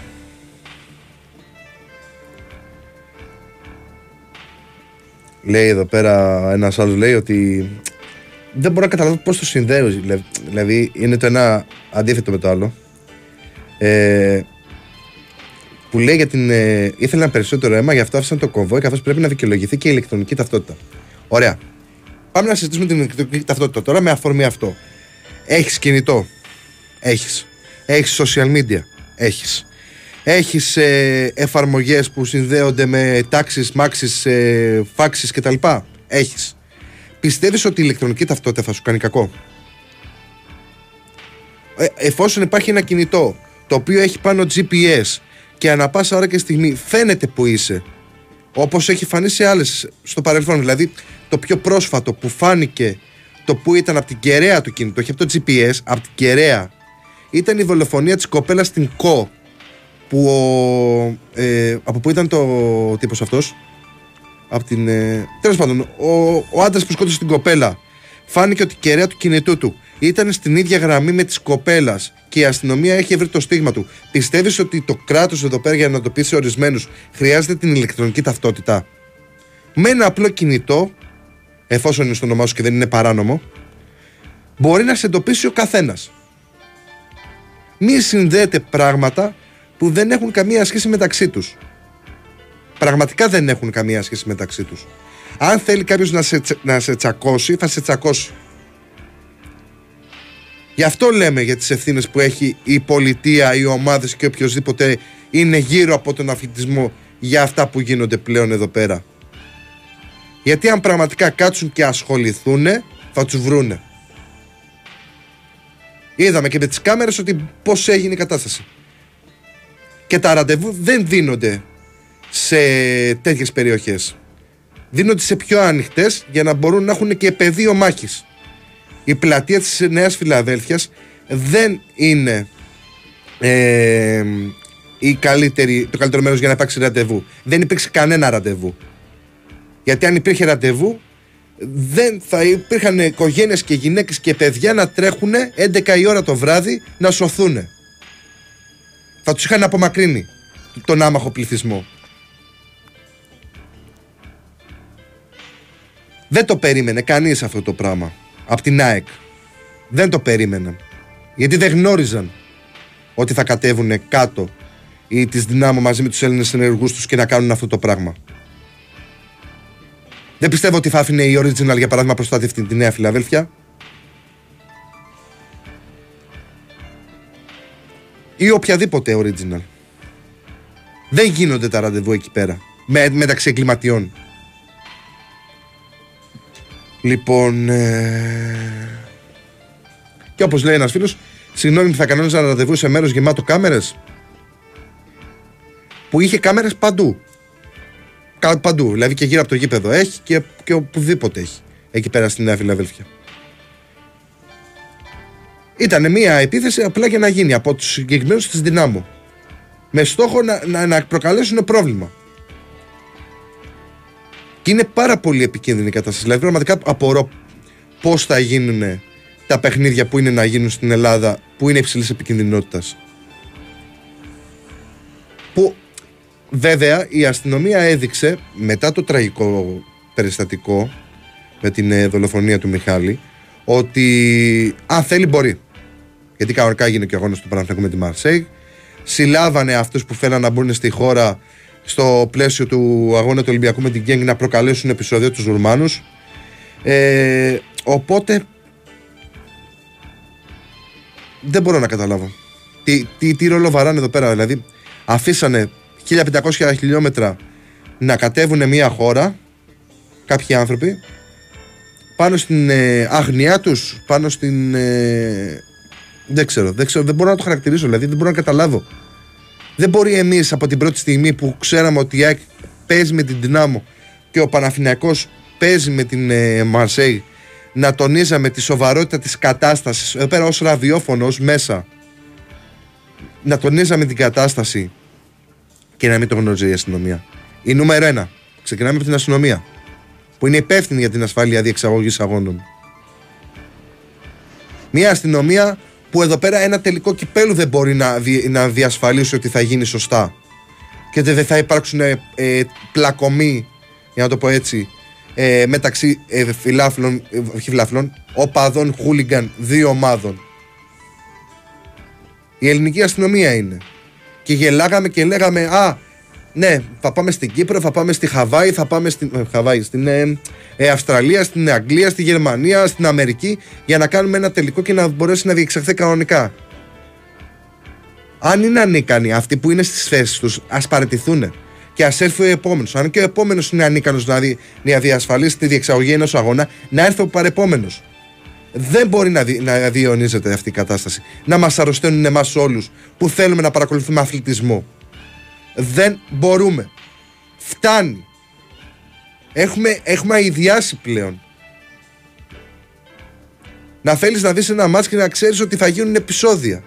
Λέει εδώ πέρα ένας άλλος λέει ότι δεν μπορώ να καταλάβω πώς το συνδέω. Δηλαδή είναι το ένα αντίθετο με το άλλο. Ε, που λέει για την. Ε, ήθελε ένα περισσότερο αίμα, γι' αυτό άφησαν το κομβόι, καθώς πρέπει να δικαιολογηθεί και η ηλεκτρονική ταυτότητα. Ωραία. Πάμε να συζητήσουμε την ηλεκτρονική ταυτότητα τώρα με αφορμή αυτό. Έχεις κινητό; Έχεις. Έχεις social media; Έχεις. Έχεις ε, εφαρμογές που συνδέονται με τάξεις, μάξεις, ε, φάξεις κτλ; Έχεις. Πιστεύεις ότι η ηλεκτρονική ταυτότητα θα σου κάνει κακό; Ε, εφόσον υπάρχει ένα κινητό το οποίο έχει πάνω GPS και ανα πάσα ώρα και στιγμή φαίνεται που είσαι. Όπως έχει φανεί σε άλλες στο παρελθόν. Δηλαδή, το πιο πρόσφατο που φάνηκε το που ήταν από την κεραία του κινητού, όχι από το GPS, από την κεραία, ήταν η δολοφονία της κοπέλας στην ΚΟ. Που ε, από πού ήταν το τύπος αυτός; Από την ε, τέλος πάντων ο, ο άντρας που σκότωσε την κοπέλα φάνηκε ότι η κεραία του κινητού του ήταν στην ίδια γραμμή με της κοπέλας και η αστυνομία έχει βρει το στίγμα του. Πιστεύεις ότι το κράτος εδώ πέρα για να το πεις σε ορισμένους χρειάζεται την ηλεκτρονική ταυτότητα; Με ένα απλό κινητό, εφόσον είναι στο όνομά σου και δεν είναι παράνομο, μπορεί να σε εντοπίσει ο καθένας. Μη συνδέεται πράγματα που δεν έχουν καμία σχέση μεταξύ τους. Πραγματικά δεν έχουν καμία σχέση μεταξύ τους. Αν θέλει κάποιος να, σε, να σε τσακώσει, θα σε τσακώσει. Γι' αυτό λέμε για τις ευθύνες που έχει η πολιτεία, οι ομάδες και οποιοδήποτε είναι γύρω από τον αθλητισμό για αυτά που γίνονται πλέον εδώ πέρα. Γιατί αν πραγματικά κάτσουν και ασχοληθούν, θα τους βρούνε. Είδαμε και με τις κάμερες ότι πώς έγινε η κατάσταση. Και τα ραντεβού δεν δίνονται σε τέτοιες περιοχές. Δίνονται σε πιο άνοιχτες για να μπορούν να έχουν και πεδίο μάχης η πλατεία της Νέας Φιλαδέλφειας δεν είναι ε, η καλύτερη, το καλύτερο μέρος για να υπάρξει ραντεβού. Δεν υπήρξε κανένα ραντεβού. Γιατί αν υπήρχε ραντεβού δεν θα υπήρχαν οικογένειες και γυναίκες και παιδιά να τρέχουν 11 η ώρα το βράδυ να σωθούν. Θα τους είχαν απομακρύνει τον άμαχο πληθυσμό. Δεν το περίμενε κανείς αυτό το πράγμα από την ΑΕΚ. Δεν το περίμεναν. Γιατί δεν γνώριζαν ότι θα κατέβουν κάτω ή τις δυνάμω μαζί με τους Έλληνες ενεργούς τους και να κάνουν αυτό το πράγμα. Δεν πιστεύω ότι θα άφηνε η Original για παράδειγμα προστάτευτη τη Νέα Φιλαδέλφια. Ή οποιαδήποτε Original. Δεν γίνονται τα ραντεβού εκεί πέρα. Με, μεταξύ εγκληματιών. Λοιπόν. Ε... Και όπως λέει ένας φίλος, συγγνώμη, θα κανόνιζα ένα ραντεβού σε μέρος γεμάτο κάμερες. Που είχε κάμερες παντού. Παντού. Δηλαδή και γύρω από το γήπεδο έχει και, και οπουδήποτε έχει. εκεί πέρα στη Νέα Φιλαδέλφια. Ήταν μια επίθεση απλά για να γίνει από τους συγκεκριμένους της Δυνάμου. Με στόχο να, να, να προκαλέσουν πρόβλημα. Και είναι πάρα πολύ επικίνδυνη η κατάσταση. Δηλαδή, πραγματικά απορώ πώς θα γίνουν τα παιχνίδια που είναι να γίνουν στην Ελλάδα που είναι υψηλής επικίνδυνοτητας. Που βέβαια η αστυνομία έδειξε μετά το τραγικό περιστατικό με την ε, δολοφονία του Μιχάλη ότι αν θέλει μπορεί. Γιατί κανονικά έγινε και ο αγώνας του Παναθηναϊκού με τη Μαρσέη. Συλλάβανε αυτούς που θέλαν να μπουν στη χώρα στο πλαίσιο του αγώνα του Ολυμπιακού με την Γκένγκ να προκαλέσουν επεισόδιο τους Ρουμάνους. Ε, οπότε δεν μπορώ να καταλάβω. Τι, τι, τι ρόλο βαράνε εδώ πέρα, δηλαδή αφήσανε 1500 χιλιόμετρα να κατέβουν μια χώρα κάποιοι άνθρωποι πάνω στην ε, άγνοιά τους πάνω στην ε, δεν ξέρω, δεν ξέρω, δεν μπορώ να το χαρακτηρίσω δηλαδή δεν μπορώ να καταλάβω. Δεν μπορεί εμείς από την πρώτη στιγμή που ξέραμε ότι η ΑΕΚ παίζει με την Δυνάμο και ο Παναθηναϊκός παίζει με την ε, Μαρσέη να τονίζαμε τη σοβαρότητα της κατάστασης εδώ πέρα ως ραδιόφωνος, μέσα να τονίζαμε την κατάσταση και να μην το γνωρίζει η αστυνομία. Η νούμερο ένα. Ξεκινάμε από την αστυνομία που είναι υπεύθυνη για την ασφάλεια διεξαγωγής αγώνων. Μια αστυνομία που εδώ πέρα ένα τελικό κυπέλου δεν μπορεί να, να διασφαλίσει ότι θα γίνει σωστά και δεν θα υπάρξουν ε, ε, πλακωμοί, για να το πω έτσι, ε, μεταξύ ε, φιλάφλων, ε, φιλάφλων, οπαδών, χούλιγκαν, δύο ομάδων. Η ελληνική αστυνομία είναι. Και γελάγαμε και λέγαμε, Α, ναι, θα πάμε στην Κύπρο, θα πάμε στη Χαβάη, θα πάμε στην, ε, Χαβάη, στην ε, ε, Αυστραλία, στην Αγγλία, στη Γερμανία, στην Αμερική για να κάνουμε ένα τελικό και να μπορέσει να διεξαχθεί κανονικά. Αν είναι ανίκανοι αυτοί που είναι στις θέσεις τους, ας παραιτηθούν και ας έρθει ο επόμενος. Αν και ο επόμενος είναι ανίκανος να, δι, να διασφαλίσει τη διεξαγωγή ενός αγώνα, να έρθει ο παρεπόμενος. Δεν μπορεί να, δι, να διαιωνίζεται αυτή η κατάσταση. Να μας αρρωσταίνουν εμάς όλους που θέλουμε να παρακολουθούμε αθλητισμό. Δεν μπορούμε. Φτάνει. Έχουμε, έχουμε αειδιάσει πλέον. Να θέλεις να δεις ένα μάτς και να ξέρεις ότι θα γίνουν επεισόδια.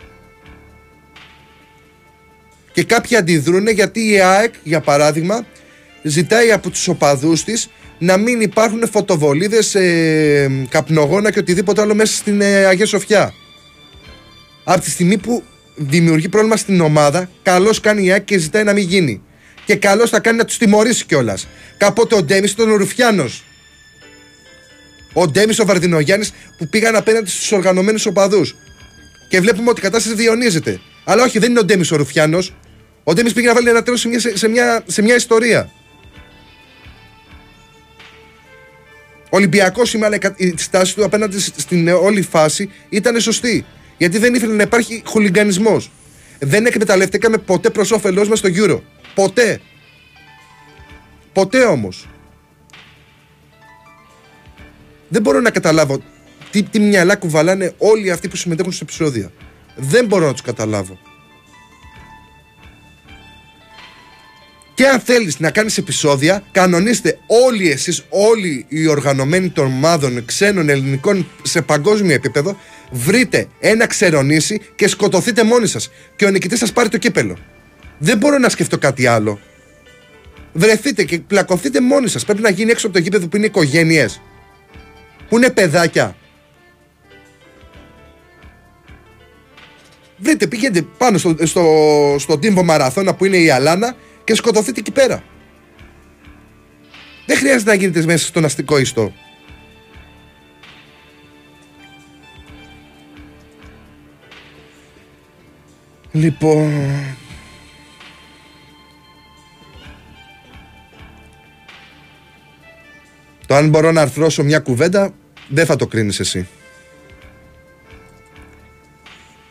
Και κάποιοι αντιδρούν γιατί η ΑΕΚ, για παράδειγμα, ζητάει από τους οπαδούς της να μην υπάρχουν φωτοβολίδες, ε, καπνογόνα και οτιδήποτε άλλο μέσα στην ε, Αγία Σοφιά. Από τη στιγμή που δημιουργεί πρόβλημα στην ομάδα, καλώς κάνει η ΑΕΚ και ζητάει να μην γίνει. Και καλώς θα κάνει να τους τιμωρήσει κιόλας. Κάποτε ο Ντέμις ήταν ο Ρουφιάνος. Ο Ντέμις ο Βαρδινογιάννης που πήγαν απέναντι στους οργανωμένους οπαδούς. Και βλέπουμε ότι η κατάσταση διονύζεται. Αλλά όχι, δεν είναι ο Ντέμις ο Ρουφιάνος. Ο Ντέμις πήγε να βάλει ένα τέλο σε μια, σε, μια, σε μια ιστορία. Ολυμπιακός σήμερα η στάση του απέναντι στην όλη φάση ήταν σωστή. Γιατί δεν ήθελε να υπάρχει χουλιγκανισμός. Δεν εκμεταλλευτήκαμε ποτέ προς όφελός μας το Euro. Ποτέ. Ποτέ όμως. Δεν μπορώ να καταλάβω τι, τι μυαλά κουβαλάνε όλοι αυτοί που συμμετέχουν σε επεισόδια. Δεν μπορώ να τους καταλάβω. Και αν θέλεις να κάνεις επεισόδια, κανονίστε όλοι εσείς, όλοι οι οργανωμένοι των ομάδων ξένων ελληνικών σε παγκόσμιο επίπεδο, βρείτε ένα ξερονήσι και σκοτωθείτε μόνοι σας. Και ο νικητής σας πάρει το κύπελο. Δεν μπορώ να σκεφτώ κάτι άλλο. Βρεθείτε και πλακωθείτε μόνοι σας. Πρέπει να γίνει έξω από το γήπεδο που είναι οικογένειες. Που είναι παιδάκια. Βρείτε, πηγαίνετε πάνω στο, στο, στο τύμβο μαραθώνα που είναι η Αλάνα και σκοτωθείτε εκεί πέρα. Δεν χρειάζεται να γίνετε μέσα στον αστικό ιστό. Λοιπόν... Το αν μπορώ να αρθρώσω μια κουβέντα δεν θα το κρίνεις εσύ.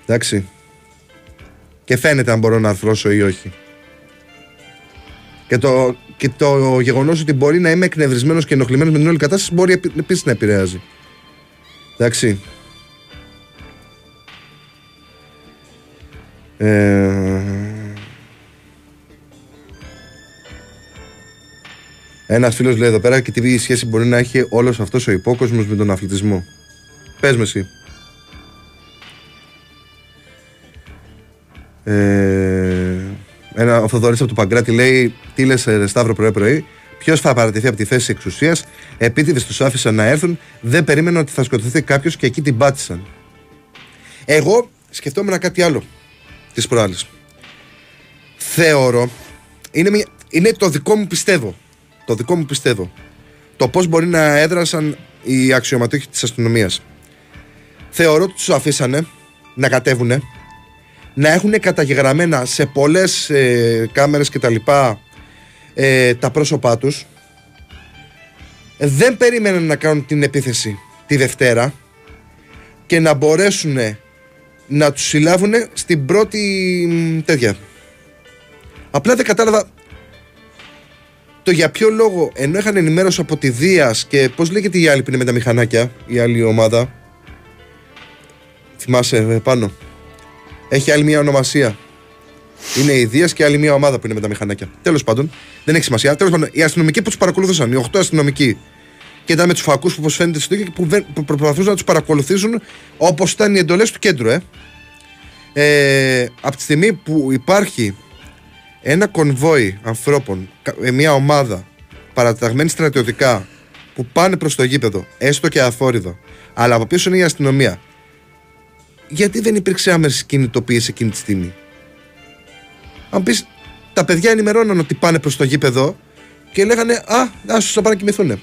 Εντάξει. Και φαίνεται αν μπορώ να αρθρώσω ή όχι. Και το, και το γεγονός ότι μπορεί να είμαι εκνευρισμένος και ενοχλημένος με την όλη κατάσταση μπορεί επίσης να επηρεάζει. Εντάξει. Ε... Ένας φίλος λέει εδώ πέρα και τι σχέση μπορεί να έχει όλος αυτός ο υπόκοσμος με τον αθλητισμό. Πες με εσύ. Ε, ένα, ο Θοδωρής από το Παγκράτη λέει: Τι λες, Σταύρο, πρωί-πρωί. Ποιος θα παρατηθεί από τη θέση εξουσίας, επίτηδες τους άφησαν να έρθουν, δεν περίμεναν ότι θα σκοτωθεί κάποιος και εκεί την πάτησαν. Εγώ σκεφτόμουν κάτι άλλο τι προάλλε. Θεωρώ, είναι, μια, είναι το δικό μου πιστεύω. Το δικό μου πιστεύω. Το πώς μπορεί να έδρασαν οι αξιωματούχοι της αστυνομίας. Θεωρώ ότι τους αφήσανε να κατέβουν, να έχουν καταγεγραμμένα σε πολλές ε, κάμερες κτλ. Ε, τα πρόσωπά τους. Δεν περίμεναν να κάνουν την επίθεση τη Δευτέρα και να μπορέσουν να τους συλλάβουν στην πρώτη τέτοια. Απλά δεν κατάλαβα το για ποιο λόγο ενώ είχαν ενημέρωση από τη Δίας και πώς λέγεται η άλλη που είναι με τα μηχανάκια, η άλλη ομάδα. Θυμάσαι ε, πάνω. Έχει άλλη μια ονομασία. Είναι η Δίας και άλλη μια ομάδα που είναι με τα μηχανάκια. Τέλος πάντων, δεν έχει σημασία. Τέλος πάντων, οι αστυνομικοί που τους παρακολουθούσαν, οι 8 αστυνομικοί, και ήταν με τους φακούς που όπω φαίνεται στο και που, που προσπαθούσαν να τους παρακολουθήσουν όπως ήταν οι εντολές του κέντρου. Ε. Ε, από τη στιγμή που υπάρχει ένα κονβόι ανθρώπων, ε, μια ομάδα παραταγμένη στρατιωτικά που πάνε προς το γήπεδο, έστω και αφόριδο, αλλά από πίσω είναι η αστυνομία. Γιατί δεν υπήρξε άμεση κινητοποίηση εκείνη τη στιγμή; Αν πεις, τα παιδιά ενημερώναν ότι πάνε προς το γήπεδο και λέγανε Α, άσου να πάνε να κοιμηθούν.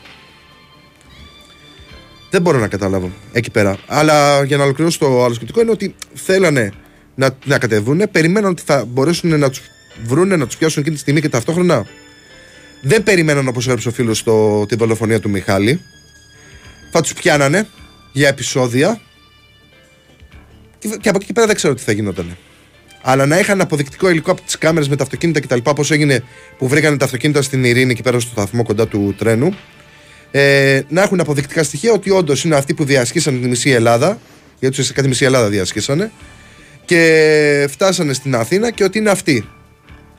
Δεν μπορώ να καταλάβω εκεί πέρα. Αλλά για να ολοκληρώσω το άλλο σκεπτικό είναι ότι θέλανε να, να κατεβούν, περιμέναν ότι θα μπορέσουν να τους βρουν, να τους πιάσουν εκείνη τη στιγμή και ταυτόχρονα δεν περιμέναν όπως έγραψε ο φίλος την δολοφονία του Μιχάλη. Θα τους πιάνανε για επεισόδια και από εκεί πέρα δεν ξέρω τι θα γινόταν. Αλλά να είχαν αποδεικτικό υλικό από τις κάμερες με τα αυτοκίνητα κτλ. Πώς έγινε που βρήκανε τα αυτοκίνητα στην Ειρήνη εκεί πέρα στο σταθμό κοντά του τρένου. Ε, να έχουν αποδεικτικά στοιχεία ότι όντως είναι αυτοί που διασχίσαν τη μισή Ελλάδα. Γιατί ουσιαστικά τη μισή Ελλάδα διασχίσανε και φτάσανε στην Αθήνα και ότι είναι αυτοί.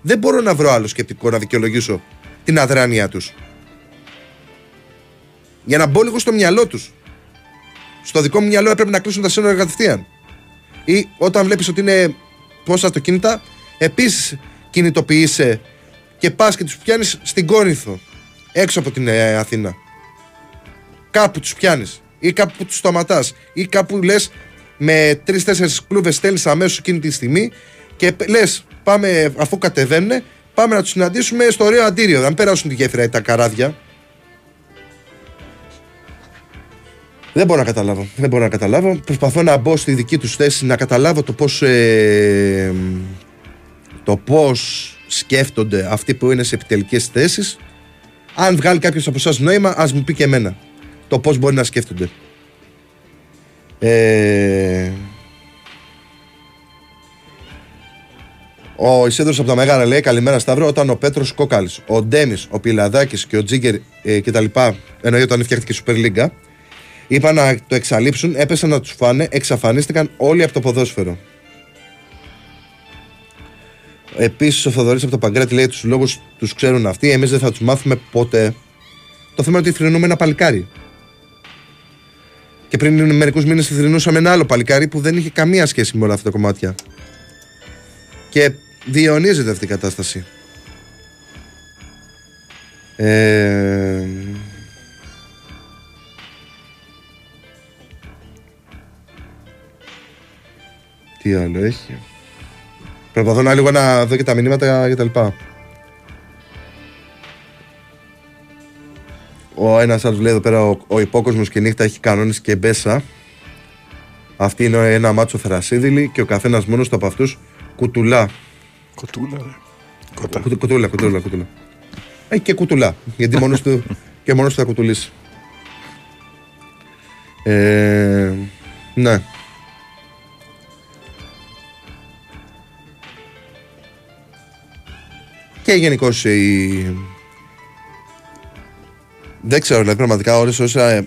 Δεν μπορώ να βρω άλλο σκεπτικό να δικαιολογήσω την αδράνειά τους. Για να μπω λίγο στο μυαλό τους. Στο δικό μου μυαλό έπρεπε να κλείσουν τα σύνορα κατευθείαν. Ή όταν βλέπεις ότι είναι πόσα αυτοκίνητα, επίσης κινητοποιείσαι και πας και τους πιάνεις στην Κόρινθο, έξω από την ε, Αθήνα. Κάπου τους πιάνεις, ή κάπου τους σταματάς, ή κάπου λες με τρει-τέσσερι κλούβες στέλνεις αμέσως εκείνη τη στιγμή και λες, πάμε, αφού κατεβαίνουν, πάμε να τους συναντήσουμε στο ωραίο αντίριο. Να περάσουν τη γέφυρα ή τα καράδια. Δεν μπορώ να καταλάβω. Δεν μπορώ να καταλάβω. Προσπαθώ να μπω στη δική τους θέση, να καταλάβω το πώς. Ε, το πώς σκέφτονται αυτοί που είναι σε επιτελικές θέσεις. Αν βγάλει κάποιος από εσάς νόημα, ας μου πει και εμένα. Το πώς μπορεί να σκέφτονται. Ε... Ο Ισίδρος από τα Μεγάλα λέει καλημέρα Σταύρο όταν ο Πέτρος Κόκαλης, ο Ντέμις, ο Πιλαδάκης και ο Τζίγκερ ε, και τα λοιπά εννοεί όταν φτιάχτηκε η Super League είπαν να το εξαλείψουν, έπεσαν να τους φάνε, εξαφανίστηκαν όλοι από το ποδόσφαιρο. Επίσης, ο Θοδωρής από το Παγκράτη λέει τους λόγους τους ξέρουν αυτοί, εμείς δεν θα τους μάθουμε ποτέ. Το θέμα είναι ότι θρυνούμε ένα παλικάρι. Και πριν μερικούς μήνες θρυνούσαμε ένα άλλο παλικάρι που δεν είχε καμία σχέση με όλα αυτά τα κομμάτια. Και διαιωνίζεται αυτή η κατάσταση. Ε... Τι άλλο έχει; Προσπαθώ να λίγο να δω και τα μηνύματα και τα λοιπά. Ο ένας άλλος λέει εδώ πέρα: Ο, ο υπόκοσμος και η νύχτα έχει κανόνες και μπέσα. Αυτή είναι ένα μάτσο θερασίδηλη και ο καθένας μόνος του από αυτούς κουτουλά. Κοτούλα, ρε. Κοτά. κουτούλα, κουτούλα, κουτούλα. Έχει και κουτουλά. Γιατί μόνος του και μόνος του θα κουτουλήσει. Ε, ναι. Και γενικώ η, δεν ξέρω, δηλαδή πραγματικά ώρε όσα. Ε,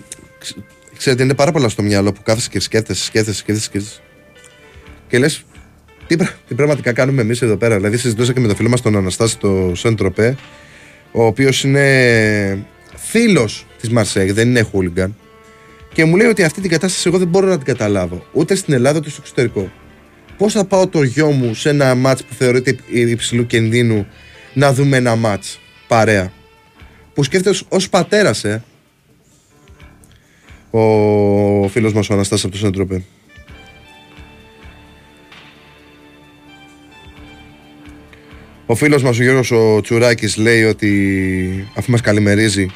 ξέρετε, είναι πάρα πολλά στο μυαλό που κάθεσαι και σκέφτεσαι, σκέφτεσαι, σκέφτεσαι. σκέφτεσαι. Και λες, τι, τι πραγματικά κάνουμε εμείς εδώ πέρα; Δηλαδή, συζητούσα και με το φίλο μας τον Αναστάση, το Σεντροπέ, ο οποίος είναι φίλος της Μαρσέγ, δεν είναι χούλιγκαν και μου λέει ότι αυτή την κατάσταση εγώ δεν μπορώ να την καταλάβω ούτε στην Ελλάδα ούτε στο εξωτερικό. Πώς θα πάω το γιο μου σε ένα μάτς που θεωρείται υψηλού κινδύνου να δούμε ένα μάτς παρέα. Που σκέφτεται ως πατέρας, ε. Ο φίλος μας ο Αναστάσης από το Σέντροπε. Ο φίλος μας ο Γιώργος ο Τσουράκης λέει ότι αφού μας καλημερίζει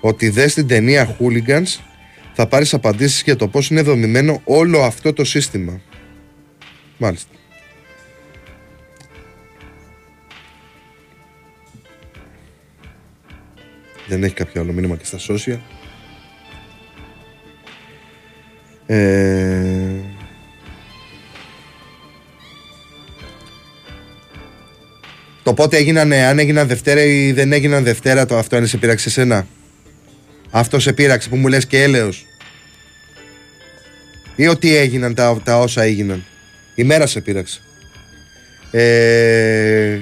ότι δες την ταινία Hooligans θα πάρεις απαντήσεις για το πώς είναι δομημένο όλο αυτό το σύστημα. Μάλιστα. Δεν έχει κάποιο άλλο μήνυμα και στα social. Ε... Το πότε έγιναν, αν έγιναν Δευτέρα ή δεν έγιναν Δευτέρα, το αυτό είναι σε πείραξε εσένα. Αυτό σε πείραξε που μου λες και έλεος. Ή ότι έγιναν τα, τα όσα έγιναν. Η μέρα σε πείραξε. Ε,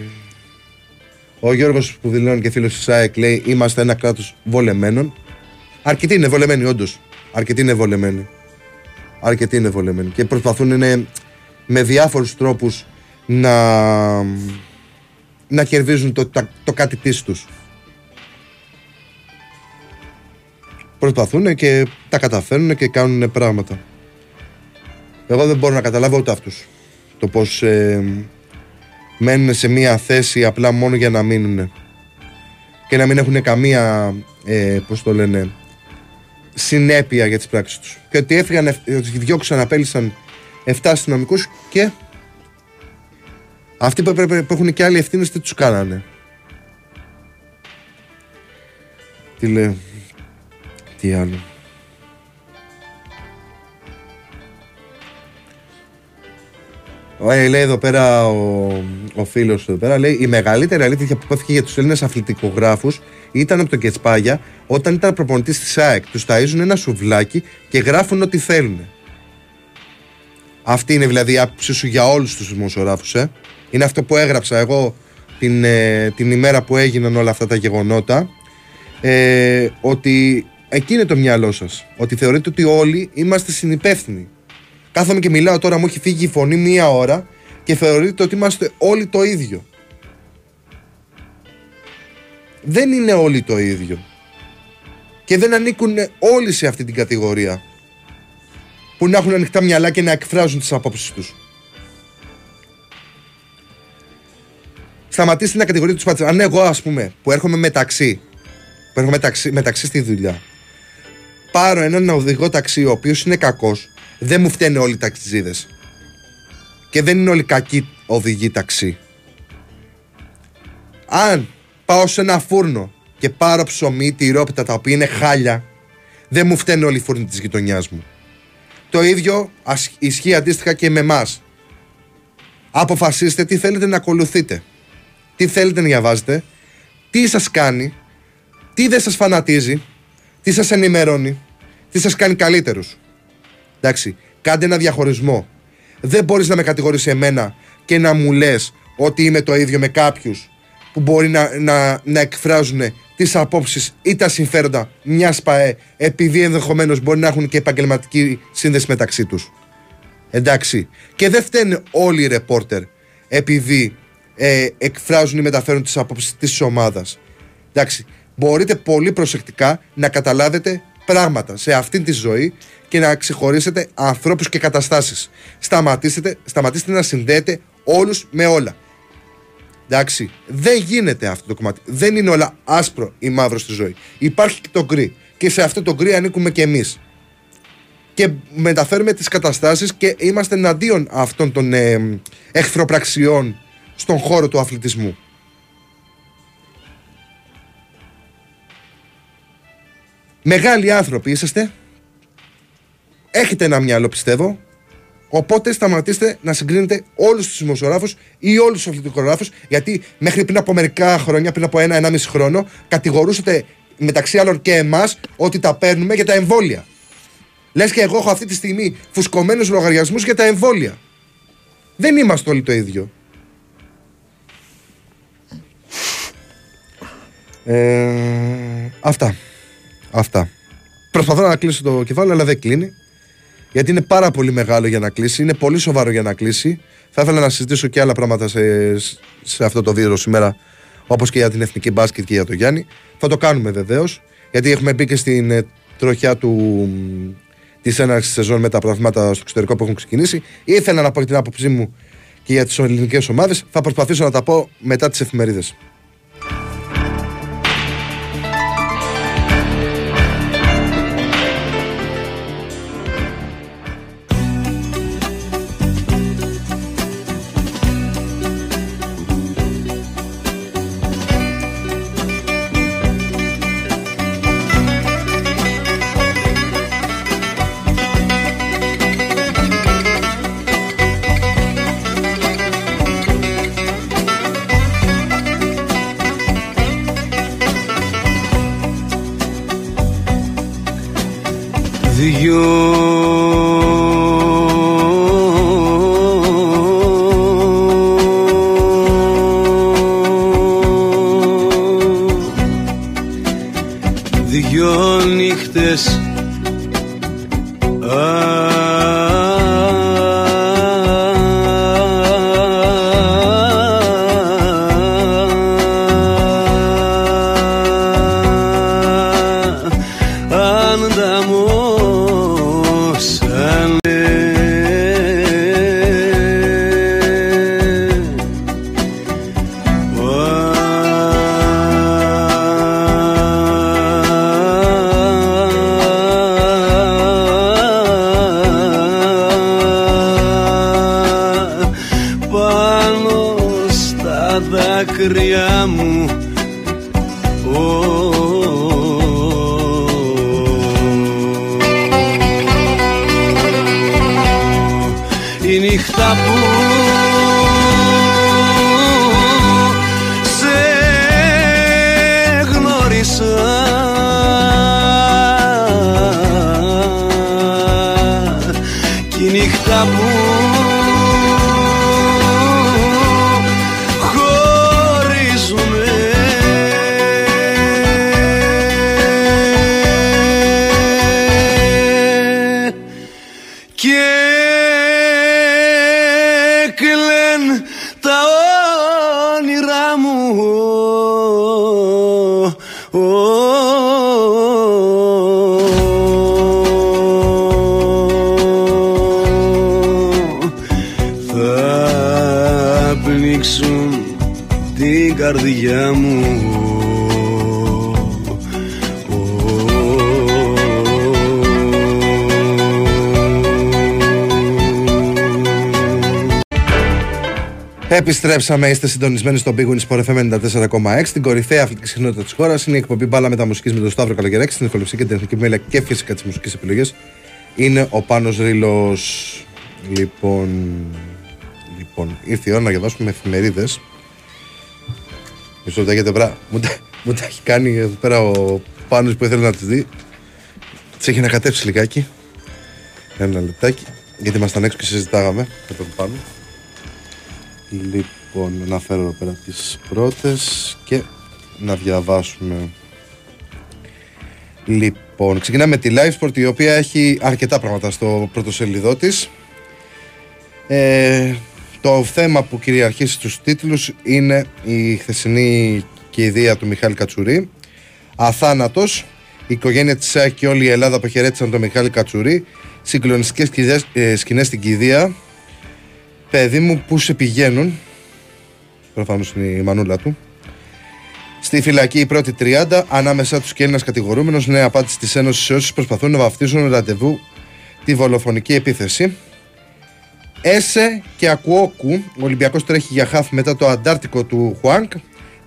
ο Γιώργος που δηλώνει και φίλος της ΑΕΚ λέει είμαστε ένα κράτος βολεμένων. Αρκετοί είναι βολεμένοι όντως. Αρκετοί είναι βολεμένοι. Αρκετοί είναι βολεμένοι. Και προσπαθούν είναι, με διάφορους τρόπους να, να κερδίζουν το, το, το κάτι της τους. Προσπαθούν και τα καταφέρνουν και κάνουν πράγματα. Εγώ δεν μπορώ να καταλάβω ούτε αυτούς. Το πως ε, μένουν σε μία θέση απλά μόνο για να μείνουν. Και να μην έχουν καμία, ε, πώς το λένε, συνέπεια για τις πράξεις τους. Και ότι έφυγαν, ε, ότι διώξαν, απέλησαν 7 αστυνομικούς και αυτοί που, που έχουν και άλλοι ευθύνες τι τους κάνανε. Τι λέω, τι άλλο. Λέει εδώ πέρα ο, ο φίλος εδώ πέρα, λέει η μεγαλύτερη αλήθεια που υπόθηκε για τους Έλληνες αθλητικογράφους ήταν από τον Κετσπάγια όταν ήταν προπονητής της ΑΕΚ. Τους ταΐζουν ένα σουβλάκι και γράφουν ό,τι θέλουν. Αυτή είναι δηλαδή η άποψή σου για όλους τους δημοσιογράφους, ε. Είναι αυτό που έγραψα εγώ την, ε, την ημέρα που έγιναν όλα αυτά τα γεγονότα. Ε, ότι εκεί είναι το μυαλό σας. Ότι θεωρείτε ότι όλοι είμαστε συνυπεύθυνοι. Κάθομαι και μιλάω τώρα, μου έχει φύγει η φωνή μία ώρα και θεωρείτε ότι είμαστε όλοι το ίδιο. Δεν είναι όλοι το ίδιο. Και δεν ανήκουν όλοι σε αυτή την κατηγορία. Που να έχουν ανοιχτά μυαλά και να εκφράζουν τις απόψεις τους. Σταματήστε να κατηγορείτε τους πατέρες. Αν εγώ ας πούμε που έρχομαι μεταξύ, που έρχομαι μεταξύ, μεταξύ στη δουλειά, πάρω έναν οδηγό ταξί ο οποίος είναι κακός δεν μου φταίνε όλοι οι ταξιτζίδες. Και δεν είναι όλοι κακοί οδηγοί ταξί. Αν πάω σε ένα φούρνο και πάρω ψωμί, τυρόπιτα τα οποία είναι χάλια, δεν μου φταίνε όλοι οι φούρνοι της γειτονιάς μου. Το ίδιο ισχύει αντίστοιχα και με εμάς. Αποφασίστε τι θέλετε να ακολουθείτε. Τι θέλετε να διαβάζετε. Τι σας κάνει. Τι δεν σας φανατίζει. Τι σας ενημερώνει. Τι σας κάνει καλύτερους. Εντάξει, κάντε ένα διαχωρισμό. Δεν μπορείς να με κατηγορήσει εμένα και να μου λες ότι είμαι το ίδιο με κάποιους που μπορεί να, να, να εκφράζουν τις απόψεις ή τα συμφέροντα μιας ΠαΕ επειδή ενδεχομένως μπορεί να έχουν και επαγγελματική σύνδεση μεταξύ τους. Εντάξει. Και δεν φταίνουν όλοι οι ρεπόρτερ επειδή ε, εκφράζουν ή μεταφέρουν τις απόψεις της ομάδας. Εντάξει. Μπορείτε πολύ προσεκτικά να καταλάβετε πράγματα σε αυτήν τη ζωή και να ξεχωρίσετε ανθρώπους και καταστάσεις. Σταματήστε, σταματήστε να συνδέετε όλους με όλα. Εντάξει, δεν γίνεται αυτό το κομμάτι. Δεν είναι όλα άσπρο ή μαύρο στη ζωή. Υπάρχει και το γκρι. Και σε αυτό το γκρι ανήκουμε και εμείς. Και μεταφέρουμε τις καταστάσεις και είμαστε εναντίον αυτών των ε, εχθροπραξιών στον χώρο του αθλητισμού. Μεγάλοι άνθρωποι είσαστε. Έχετε ένα μυαλό, πιστεύω. Οπότε σταματήστε να συγκρίνετε όλους τους δημοσιογράφους ή όλους τους αθλητικογράφους, γιατί μέχρι πριν από μερικά χρόνια, πριν από ένα-ενάμιση χρόνο, κατηγορούσατε μεταξύ άλλων και εμάς ότι τα παίρνουμε για τα εμβόλια. Λες και εγώ έχω αυτή τη στιγμή φουσκωμένους λογαριασμούς για τα εμβόλια. Δεν είμαστε όλοι το ίδιο. Ε, αυτά. Αυτά. Προσπαθώ να κλείσω το κεφάλαιο, αλλά δεν κλείνει. Γιατί είναι πάρα πολύ μεγάλο για να κλείσει. Είναι πολύ σοβαρό για να κλείσει. Θα ήθελα να συζητήσω και άλλα πράγματα σε, σε αυτό το βίντεο σήμερα, όπως και για την εθνική μπάσκετ και για το Γιάννη. Θα το κάνουμε βεβαίως. Γιατί έχουμε μπει και στην ε, τροχιά του της έναρξης σεζόν με τα πρωταθλήματα στο εξωτερικό που έχουν ξεκινήσει. Ήθελα να πω την άποψή μου και για τις ελληνικές ομάδες. Θα προσπαθήσω να τα πω μετά τις εφημερίδες. Δυο Κι η Επιστρέψαμε, είστε συντονισμένοι στο Big Win Sport FM 94,6. Την κορυφαία αθλητική συχνότητα της χώρας είναι η εκπομπή Μπάλα Μεταμουσική με τον Σταύρο Καλογεράκη. Στην ηχοληψία και την εθνική μέλεια και φυσικά τις μουσικές επιλογές είναι ο Πάνος Ρήλο. Λοιπόν, λοιπόν, ήρθε η ώρα να διαβάσουμε εφημερίδες. Μισό λεπτό γιατί τώρα μου, τα- μου τα έχει κάνει εδώ πέρα ο Πάνος που ήθελε να τις δει. Τις έχει ανακατέψει λιγάκι. Ένα λεπτάκι. Γιατί ήμασταν έξω και συζητάγαμε με τον Πάνο. Λοιπόν, να φέρω εδώ πέρα τις πρώτες και να διαβάσουμε. Λοιπόν, ξεκινάμε με τη Livesport η οποία έχει αρκετά πράγματα στο πρώτο σελίδό της. Ε, το θέμα που κυριαρχεί στους τίτλους είναι η χθεσινή κηδεία του Μιχάλη Κατσουρί. Αθάνατος, η οικογένεια της ΣΑΕΚ και όλη η Ελλάδα αποχαιρέτησαν τον Μιχάλη Κατσουρί. Συγκλονιστικές σκηνές, ε, σκηνές στην κηδεία. Παιδί μου, πού σε πηγαίνουν; Προφανώ είναι η μανούλα του. Στη φυλακή η πρώτη 30, ανάμεσά τους και ένας κατηγορούμενος, νέα απάντηση της Ένωσης σε όσους προσπαθούν να βαφτίσουν ραντεβού τη βολοφονική επίθεση. Έσε και Ακουόκου, ο Ολυμπιακός τρέχει για χάφ μετά το Αντάρτικο του Χουάνκ.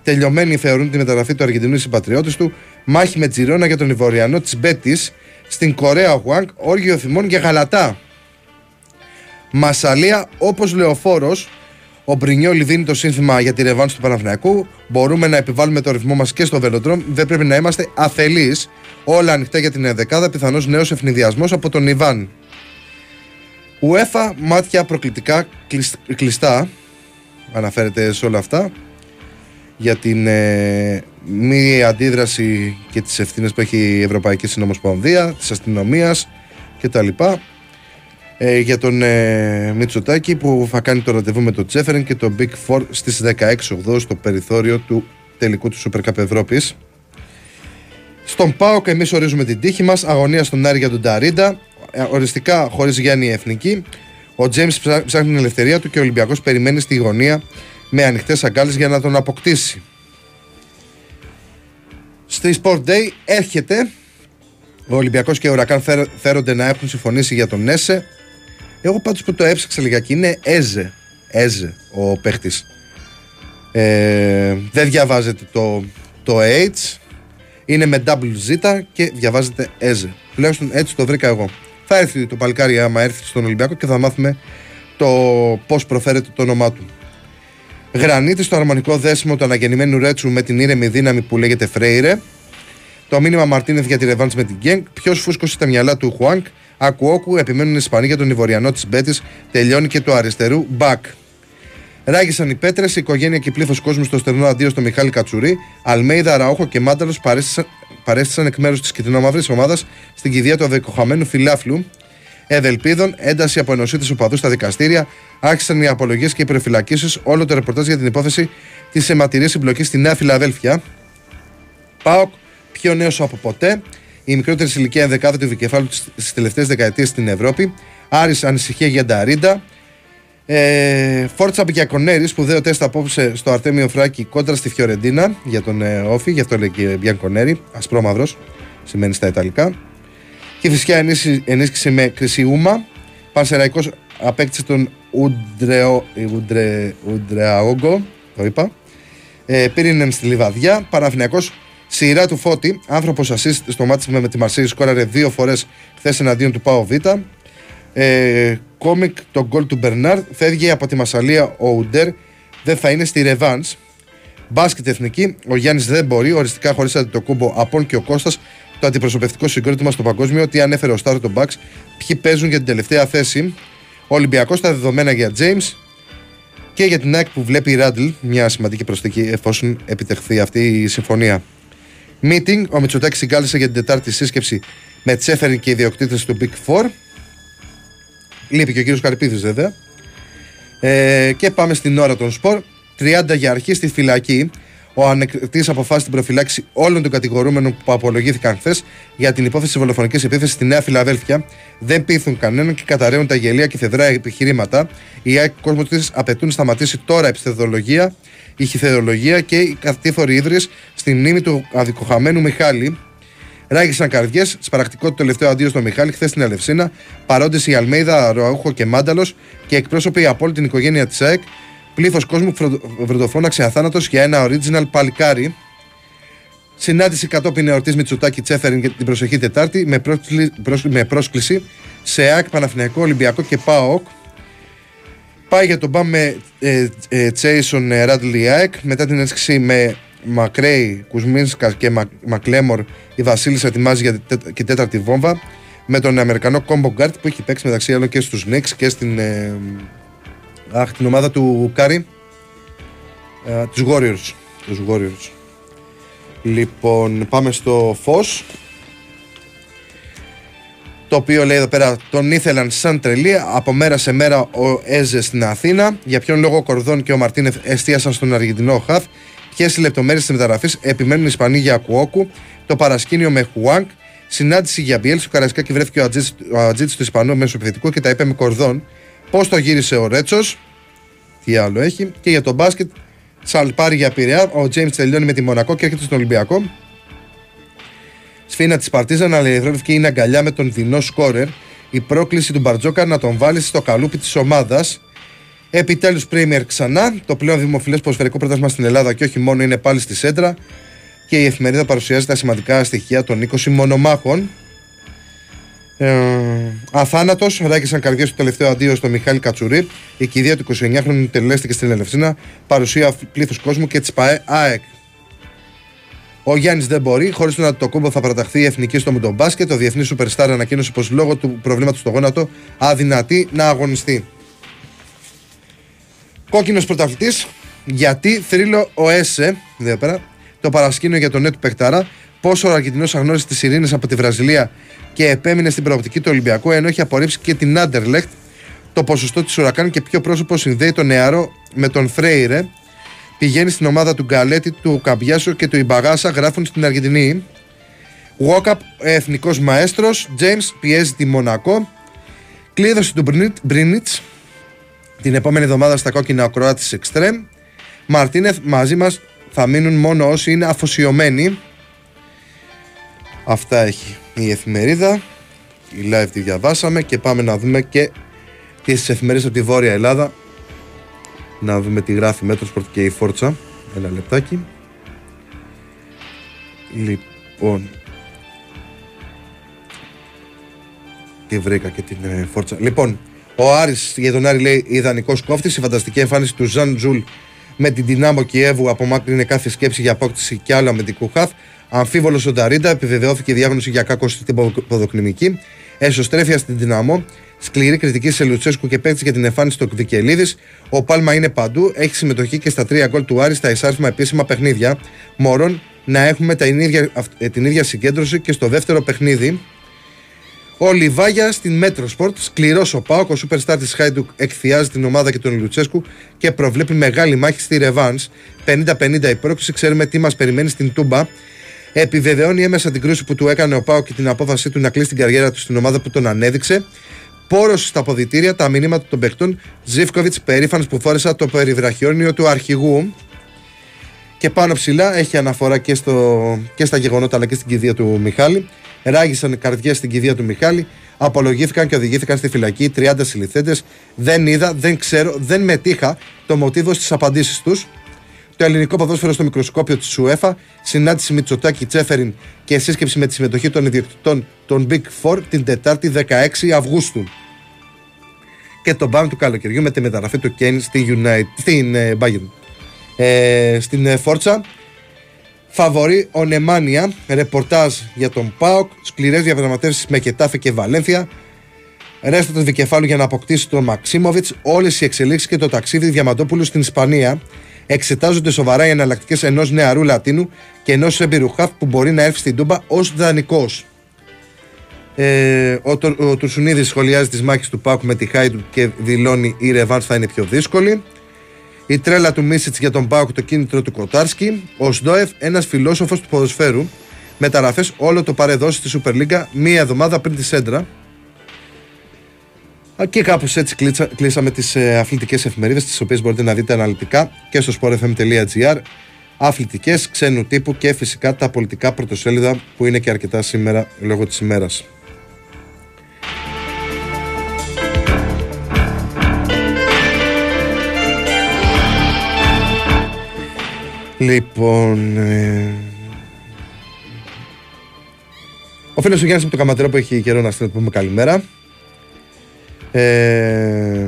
Τελειωμένοι θεωρούν τη μεταγραφή του Αργεντινού συμπατριώτη του. Μάχη με Τζιρόνα για τον Ιβοριανό της Μπέτης. Στην Κορέα ο Χουάνκ, όργιο θυμών για γαλατά. Μασαλία όπως λεωφόρος. Ο Μπρινιόλη δίνει το σύνθημα για τη ρευάνση του Παναθηναϊκού. Μπορούμε να επιβάλλουμε το ρυθμό μας και στο βελοντρόμ. Δεν πρέπει να είμαστε αθελείς. Όλα ανοιχτά για την ενδεκάδα. Πιθανώς νέος ευνηδιασμός από τον Ιβάν. UEFA μάτια προκλητικά κλεισ- κλειστά. Αναφέρεται σε όλα αυτά. Για την ε, μη αντίδραση και τις ευθύνες που έχει η Ευρωπαϊκή Συνομοσπονδία, της αστυνομίας κτλ. Ε, για τον ε, Μητσοτάκη που θα κάνει το ραντεβού με τον Τσέφερεν και το Big Four στις 16 Οκτώβρη στο περιθώριο του τελικού του Super Cup Ευρώπης. Στον ΠΑΟΚ εμείς ορίζουμε την τύχη μας, αγωνία στον Άρη για τον Ταρίντα, ε, οριστικά χωρίς Γιάννη Εθνική. Ο Τζέιμς ψά- ψάχνει την ελευθερία του και ο Ολυμπιακός περιμένει στη γωνία με ανοιχτές αγκάλες για να τον αποκτήσει. Στη Sport Day έρχεται ο Ολυμπιακός και ο Ουρακάν φέρ- φέρονται να έχουν συμφωνήσει για τον Έσε. Εγώ πάντως που το έψαξα λιγάκι είναι Έζε. Έζε ο παίχτης. Ε, δεν διαβάζεται το, το H. Είναι με double Z και διαβάζεται Έζε. Τουλάχιστον έτσι το βρήκα εγώ. Θα έρθει το παλικάρι άμα έρθει στον Ολυμπιακό και θα μάθουμε το πώς προφέρεται το όνομά του. Γρανίτη στο αρμονικό δέσιμο του αναγεννημένου Ρέτσου με την ήρεμη δύναμη που λέγεται Φρέιρε. Το μήνυμα Μαρτίνεθ για τη ρεβάντ με την Γκένγκ. Ποιος φούσκωσε τα μυαλά του Χουάνκ. Ακουόκου επιμένουν οι Ισπανοί για τον Ιβοριανό της Μπέτης. Τελειώνει και το αριστερού Μπακ. Ράγισαν οι πέτρες, η οικογένεια και πλήθος κόσμου στο στερνό αντίο στο Μιχάλη Κατσουρί. Αλμέιδα, Ραόχο και Μάνταλος παρέστησαν, παρέστησαν εκ μέρους της κυτρινομαύρη ομάδας στην κηδεία του αδεκοχαμένου φιλάφλου. Ευελπίδων, ένταση από ενωσίτες οπαδούς στα δικαστήρια, άρχισαν οι απολογίες και οι προφυλακίσεις. Όλο το ρεπορτάζ για την υπόθεση της αιματηρής συμπλοκής στη Νέα Φιλαδέλφια. ΠΑΟΚ, πιο νέος από ποτέ. Η μικρότερη σε ηλικία ενδεκάδα του δικεφάλου στις τελευταίες δεκαετίες στην Ευρώπη. Άρης ανησυχία για Νταρίντα. Ε, Φόρτσα Μπιακονέρη, σπουδαίο τεστ απόψε στο Αρτέμιο Φράκη κόντρα στη Φιωρεντίνα για τον ε, Όφη, γι' αυτό λέει και Μπιακονέρη, ασπρόμαυρος, σημαίνει στα Ιταλικά. Και φυσικά ενίσχυση, ενίσχυση με Κρυσιούμα. Πανσεραϊκός απέκτησε τον Ουντρεο, Ουντρε, Ουντρεαόγκο, το είπα. Ε, Πύρινεν στη Λιβαδιά. Παναθηναϊκός σειρά του Φώτη. Άνθρωπος assist στο μάτι με τη Μαρσέη σκόραρε δύο φορές χθες εναντίον του Πάο Β. Ε, κόμικ το γκολ του Μπερνάρ. Φεύγει από τη Μασαλία ο Ουντέρ. Δεν θα είναι στη Ρεβάν. Μπάσκετ εθνική. Ο Γιάννης δεν μπορεί. Οριστικά χωρίσατε το κούμπο Απόν και ο Κώστας. Το αντιπροσωπευτικό συγκρότημα στο παγκόσμιο. Τι ανέφερε ο Στάρος τον Μπαξ. Ποιοι παίζουν για την τελευταία θέση. Ο Ολυμπιακός τα δεδομένα για James και για την ΑΕΚ που βλέπει η Ράντλ, μια σημαντική προσθήκη εφόσον επιτευχθεί αυτή η συμφωνία. Meeting, ο Μητσοτάκης συγκάλεσε για την τετάρτη σύσκεψη με Τσέφεριν και ιδιοκτήτες του Big Four. Λείπει και ο κύριος Καρπίδης βέβαια. Ε, και πάμε στην ώρα των σπορ. 30 για αρχή στη φυλακή. Ο ανεκτής αποφάσισε την προφυλάξη όλων των κατηγορούμενων που απολογήθηκαν χθες για την υπόθεση της δολοφονική επίθεσης στη Νέα Φιλαδέλφια. Δεν πείθουν κανέναν και καταραίουν τα γελία και θεδρά επιχειρήματα. Οι ΑΕΚ κόσμος τη απαιτούν να σταματήσει τώρα η ψευδολογία, η χιθεολογία και οι κατήφοροι ίδρυες στη μνήμη του αδικοχαμένου Μιχάλη. Ράγισαν καρδιές, σπαρακτικό το τελευταίο αντίο στο Μιχάλη χθες στην Ελευσίνα. Παρόντες η Αλμέιδα, Ροαούχο και Μάνταλος και εκπρόσωποι από όλη την οικογένεια της ΑΕΚ. Πλήθος κόσμου που βροντοφώναξε αθάνατος για ένα original παλικάρι. Συνάντηση κατόπιν εορτής Μητσοτάκη Τσέφεριν για την προσεχή Τετάρτη με, πρόσκλη- πρόσ- με πρόσκληση σε ΑΕΚ, Παναθηναϊκό, Ολυμπιακό και ΠΑΟΚ. Πάει για τον μπαμ με ε, ε, Τσέισον ε, Ράντλι ΑΕΚ. Μετά την ένσυξη με Μακρέι, Κουσμίνσκα και Μα, Μακλέμορ, η Βασίλισσα ετοιμάζει για την τέτα- και τέταρτη βόμβα. Με τον Αμερικανό combo guard που έχει παίξει μεταξύ άλλων και στους Νίξ και στην, ε, αχ, την ομάδα του Κάρι. Ε, τους Warriors. Τους Warriors. Λοιπόν, πάμε στο Φως το οποίο λέει εδώ πέρα τον ήθελαν σαν τρελοί από μέρα σε μέρα ο Έζε στην Αθήνα. Για ποιον λόγο ο Κορδόν και ο Μαρτίνεθ εστίασαν στον Αργεντινό χαφ. Ποιε οι λεπτομέρειες της μεταγραφής επιμένουν οι Ισπανοί για Κουόκου. Το παρασκήνιο με Χουάνκ. Συνάντηση για Μπιέλς. Στο Καρασκάκι βρέθηκε ο Ατζίτη ο Ατζίτης του Ισπανού μεσοπιθετικού και τα είπε με Κορδόν. Πώς το γύρισε ο Ρέτσος. Τι άλλο έχει. Και για τον μπάσκετ. Σαλπάρι για Πειραιά. Ο Τζέιμς τελειώνει με τη Μονακό και έρχεται στον Ολυμπιακό. Σφίνα της Παρτίζαν αλληλεύθηκε είναι αγκαλιά με τον δεινό σκόρερ. Η πρόκληση του Μπαρτζόκα να τον βάλει στο καλούπι της ομάδας. Επιτέλους Πρέμιερ ξανά. Το πλέον δημοφιλές ποδοσφαιρικό πρότασμα στην Ελλάδα και όχι μόνο είναι πάλι στη σέντρα. Και η εφημερίδα παρουσιάζει τα σημαντικά στοιχεία των 20 μονομάχων. Ε, Αθάνατος, ράκησαν καρδιέ στο τελευταίο αντίο στο Μιχάλη Κατσουρί. Η κηδεία του 29χρονου τελέστηκε στην Ελευσίνα. Παρουσία πλήθους κόσμου και της ΠαΕ ΑΕΚ. Ο Γιάννης δεν μπορεί. Χωρίς τον Αντιτοκούμπο θα παραταχθεί η εθνική στο μουντομπάσκετ. Ο διεθνής Superstar ανακοίνωσε πως λόγω του προβλήματος στο γόνατο αδυνατεί να αγωνιστεί. Κόκκινος πρωταθλητής. Γιατί θρύλο ο ΕΣΕ, εδώ πέρα, το παρασκήνιο για τον νέο του Πεκτάρα. Πόσο ο Αργεντινός αγνώρισε τις ειρήνες από τη Βραζιλία και επέμεινε στην προοπτική του Ολυμπιακού, ενώ έχει απορρίψει και την Άντερλεχτ. Το ποσοστό της Ουρακάν και ποιο πρόσωπο συνδέει τον νεαρό με τον Φρέιρε. Πηγαίνει στην ομάδα του Γκαλέτη, του Καμπιάσο και του Ιμπαγάσα, γράφουν στην Αργεντινή. Γουόκαπ, εθνικός μαέστρος. James πιέζει τη Μονακό. Κλείδωση του Μπρίνιτ την επόμενη εβδομάδα στα κόκκινα ο Κροάτης εξτρέμ. Μαρτίνεθ μαζί μας θα μείνουν μόνο όσοι είναι αφοσιωμένοι. Αυτά έχει η εφημερίδα. Η Live τη διαβάσαμε και πάμε να δούμε και τις εφημερίδες από τη Βόρεια Ελλάδα. Να δούμε τι γράφει Μέτροσπορτ και η Φόρτσα. Ένα λεπτάκι. Λοιπόν. Τι βρήκα και την ε, Φόρτσα. Λοιπόν, ο Άρης για τον Άρη λέει ιδανικός κόφτης. Η φανταστική εμφάνιση του Ζαν Τζουλ με την δυνάμω Κιέβου απομάκρυνε κάθε σκέψη για απόκτηση και άλλου αμυντικού χαφ. Αμφίβολος ο Νταρίντα επιβεβαιώθηκε η διάγνωση για κάκο στην ποδοκνημική. Εσωστρέφεια στην δυναμό. Σκληρή κριτική σε Λουτσέσκου και παίκτης για την εμφάνιση του Βικελίδη. Ο Πάλμα είναι παντού. Έχει συμμετοχή και στα τρία γκολ του Άρη στα ισάριθμα επίσημα παιχνίδια. Μορόν να έχουμε την ίδια, ε, την ίδια συγκέντρωση και στο δεύτερο παιχνίδι. Ο Λιβάγια στην Μέτρο Σπορτ, σκληρός ο Πάοκ, ο superstar της Χάιντουκ εκθειάζει την ομάδα και τον Λουτσέσκου και προβλέπει μεγάλη μάχη στη ρεβάνς. 50-50 η πρόκληση, ξέρουμε τι μας περιμένει στην Τούμπα. Επιβεβαιώνει έμμεσα την κρούση που του έκανε ο Πάοκ και την απόφασή του να κλείσει την καριέρα του στην ομάδα που τον ανέδειξε. Πόρο στα αποδητήρια, τα μηνύματα των παιχτών. Ζήφκοβιτς, περήφανος που φόρεσα το περιβραχιόνιο του αρχηγού. Και πάνω ψηλά έχει αναφορά και, στο, και στα γεγονότα αλλά και στην κηδεία του Μιχάλη. Ράγισαν καρδιές στην κηδεία του Μιχάλη. Απολογήθηκαν και οδηγήθηκαν στη φυλακή 30 συλληφθέντες. Δεν είδα, δεν ξέρω, δεν μετήχα το μοτίβος στι απαντήσεις τους. Το ελληνικό ποδόσφαιρο στο μικροσκόπιο της ΣΟΕΦΑ, συνάντηση με Τσοτάκη Τσέφεριν και σύσκεψη με τη συμμετοχή των ιδιοκτητών των Big Four την Τετάρτη 16 Αυγούστου. Και το μπαμ του καλοκαιριού με τη μεταγραφή του Κέιν στη United, στην ε, Bayern. Ε, στην ε, Φόρτσα Φαβορεί ο Νεμάνια, ρεπορτάζ για τον Πάοκ, σκληρές διαπραγματεύσεις με Κετάφε και Βαλένθια. Ρέστα του δικεφάλου για να αποκτήσει τον Μαξίμοβιτς. Όλες οι εξελίξεις και το ταξίδι Διαμαντόπουλου στην Ισπανία. Εξετάζονται σοβαρά οι εναλλακτικές ενός νεαρού Λατίνου και ενός έμπειρου χαφ που μπορεί να έρθει στην Τούμπα ως δανεικός. Ε, ο, ο Τουρσουνίδης σχολιάζει τις μάχες του Πάουκ με τη Χάιντου και δηλώνει η Ρεβάν θα είναι πιο δύσκολη. Η τρέλα του Μίσιτς για τον Πάουκ, το κίνητρο του Κοτάρσκι. Ο Σντόεφ, ένας φιλόσοφος του ποδοσφαίρου. Μεταγραφές όλο το παρεδώσει στη Σούπερ Λίγκα μία εβδομάδα πριν τη Σέντρα. Και κάπως έτσι κλείσαμε τις ε, αθλητικές εφημερίδες, τις οποίες μπορείτε να δείτε αναλυτικά και στο sportfm.gr. Αθλητικές, ξένου τύπου και φυσικά τα πολιτικά πρωτοσέλιδα που είναι και αρκετά σήμερα λόγω της ημέρας. Λοιπόν. Ε... Ο φίλος του Γιάννης από το Καματερό που έχει καιρό να στείλει πούμε καλημέρα. Ε...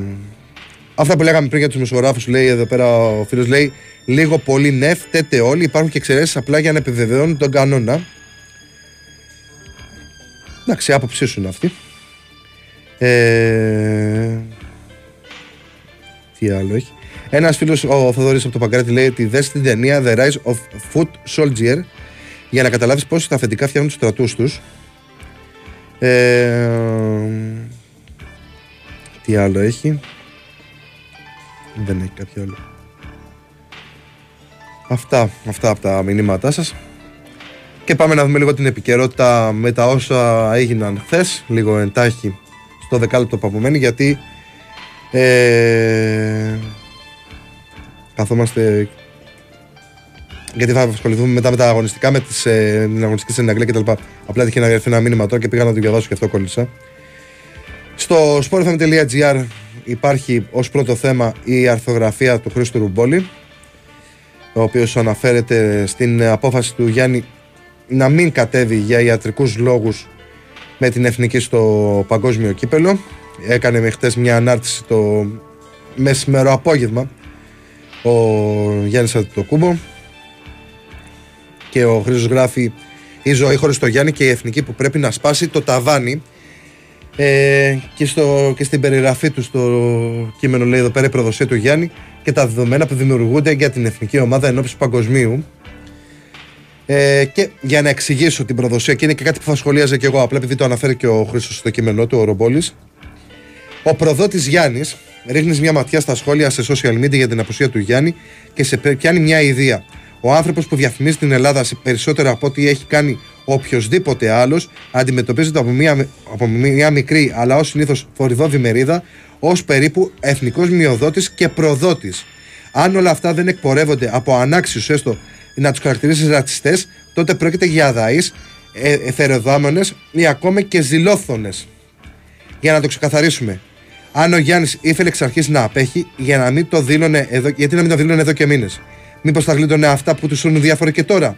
Αυτά που λέγαμε πριν για τους μεσογράφους, λέει εδώ πέρα ο φίλος, λέει λίγο πολύ νεφ, τέτε όλοι. Υπάρχουν και εξαιρέσεις απλά για να επιβεβαιώνουν τον κανόνα. Εντάξει, άποψή σου είναι αυτή. Ε... Τι άλλο έχει. Ένας φίλος, ο Θοδωρής από το Παγκράτη, λέει ότι δες την ταινία The Rise of Foot Soldier για να καταλάβεις πώ τα αφεντικά φτιάχνουν τους στρατούς τους. Ε, τι άλλο έχει; Δεν έχει κάποιο άλλο. Αυτά, αυτά από τα μηνύματά σας. Και πάμε να δούμε λίγο την επικαιρότητα με τα όσα έγιναν χθες, λίγο εντάχει στο δεκάλεπτο που απομένει, γιατί ε, καθόμαστε. Γιατί θα ασχοληθούμε μετά με τα αγωνιστικά, με τις, ε, την αγωνιστική στην Αγγλία κτλ. Απλά είχε να έρθει ένα μήνυμα τώρα και πήγα να το διαβάσω και αυτό κόλλησα. Στο sportfm.gr υπάρχει ως πρώτο θέμα η αρθογραφία του Χρήστου Ρουμπόλη, ο οποίος αναφέρεται στην απόφαση του Γιάννη να μην κατέβει για ιατρικούς λόγους με την εθνική στο παγκόσμιο κύπελο. Έκανε με χτες μια ανάρτηση το μεσημερό απόγευμα ο Γιάννης Αντιτοκούμπο και ο Χρήστος γράφει η ζωή χωρίς το Γιάννη και η εθνική που πρέπει να σπάσει το ταβάνι ε, και, στο, και στην περιγραφή του στο κείμενο λέει εδώ πέρα η προδοσία του Γιάννη και τα δεδομένα που δημιουργούνται για την εθνική ομάδα ενώπιση παγκοσμίου Ε, και για να εξηγήσω την προδοσία, και είναι και κάτι που θα σχολίαζα και εγώ, απλά επειδή το αναφέρει και ο Χρήστος στο κείμενό του, ο Ρομπόλης. Ο προδότης Γιάννης ρίχνεις μια ματιά στα σχόλια σε social media για την απουσία του Γιάννη και σε πιάνει μια ιδέα. Ο άνθρωπος που διαφημίζει την Ελλάδα σε περισσότερο από ό,τι έχει κάνει οποιοδήποτε άλλος αντιμετωπίζεται από μια, από μια μικρή αλλά ως συνήθως θορυβόδη μερίδα ως περίπου εθνικός μειοδότης και προδότης. Αν όλα αυτά δεν εκπορεύονται από ανάξιους έστω να τους χαρακτηρίσει ρατσιστές, τότε πρόκειται για αδαείς, ε, εθεροδάμονες ή ακόμα και ζηλόθονε. Για να το ξεκαθαρίσουμε. Αν ο Γιάννης ήθελε εξ αρχής να απέχει, για να μην το δήλωνε εδώ, γιατί να μην το δήλωνε εδώ και μήνες; Μήπως θα γλίτωνε αυτά που του σώνουν διάφορα και τώρα;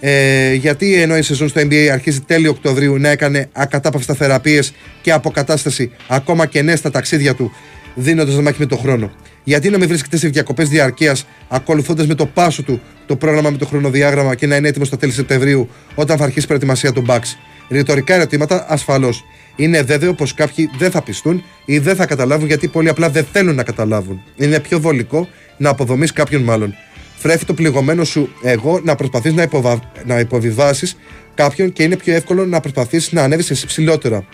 Ε, γιατί ενώ η σεζόν στο NBA αρχίζει τέλειο Οκτωβρίου να έκανε ακατάπαυστα θεραπείες και αποκατάσταση ακόμα και ναι στα ταξίδια του, δίνοντας να μάχη με τον χρόνο. Γιατί να μην βρίσκεται σε διακοπές διαρκείας, ακολουθώντας με το πάσο του το πρόγραμμα με το χρονοδιάγραμμα και να είναι έτοιμος στα τέλη Σεπτεμβρίου, όταν θα αρχίσει η προετοιμασία του Bucks. Ρητορικά ερωτήματα, ασφαλώς. Είναι βέβαιο πως κάποιοι δεν θα πιστούν ή δεν θα καταλάβουν γιατί πολύ απλά δεν θέλουν να καταλάβουν. Είναι πιο βολικό να αποδομείς κάποιον μάλλον. Φρέφει το πληγωμένο σου εγώ να προσπαθείς να, υποβα... να υποβιβάσεις κάποιον και είναι πιο εύκολο να προσπαθήσει να ανέβεις εσύ ψηλότερα.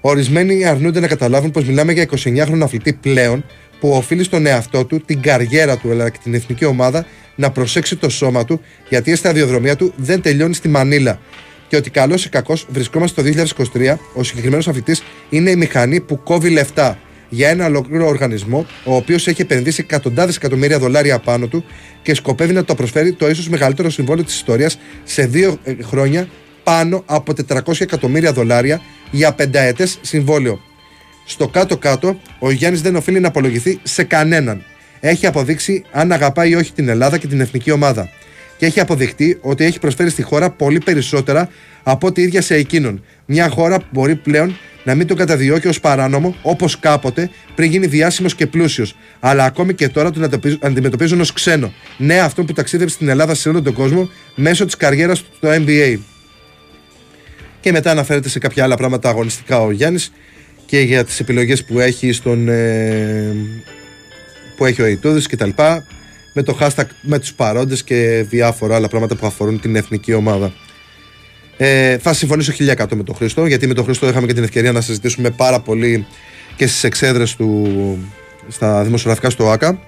Ορισμένοι αρνούνται να καταλάβουν πως μιλάμε για 29χρονο αθλητή πλέον που οφείλει στον εαυτό του, την καριέρα του αλλά και την εθνική ομάδα να προσέξει το σώμα του γιατί η σταδιοδρομία του δεν τελειώνει στη Μανίλα. Και ότι καλός ή κακός βρισκόμαστε το 2023, ο συγκεκριμένος αθλητής είναι η μηχανή που κόβει λεφτά για ένα ολόκληρο οργανισμό, ο οποίος έχει επενδύσει εκατοντάδες εκατομμύρια δολάρια πάνω του και σκοπεύει να το προσφέρει το ίσως μεγαλύτερο συμβόλαιο της ιστορίας σε δύο ε, χρόνια πάνω από 400 εκατομμύρια δολάρια για πενταετές συμβόλαιο. Στο κάτω-κάτω, ο Γιάννης δεν οφείλει να απολογηθεί σε κανέναν. Έχει αποδείξει αν αγαπάει ή όχι την Ελλάδα και την εθνική ομάδα. Και έχει αποδειχτεί ότι έχει προσφέρει στη χώρα πολύ περισσότερα από ό,τι ίδια σε εκείνον. Μια χώρα που μπορεί πλέον να μην τον καταδιώκει ως παράνομο όπως κάποτε πριν γίνει διάσημος και πλούσιος. Αλλά ακόμη και τώρα τον αντιμετωπίζουν ως ξένο. Ναι, αυτόν που ταξίδευε στην Ελλάδα σε όλο τον κόσμο μέσω της καριέρας του στο NBA. Και μετά αναφέρεται σε κάποια άλλα πράγματα αγωνιστικά ο Γιάννης και για τις επιλογές που έχει στον ε, που έχει ο Ιτούδης και τα λοιπά με το hashtag με τους παρόντες και διάφορα άλλα πράγματα που αφορούν την εθνική ομάδα ε, θα συμφωνήσω 1000% με τον Χρήστο γιατί με τον Χρήστο είχαμε και την ευκαιρία να συζητήσουμε πάρα πολύ και στις εξέδρες του στα δημοσιογραφικά στο ΆΚΑ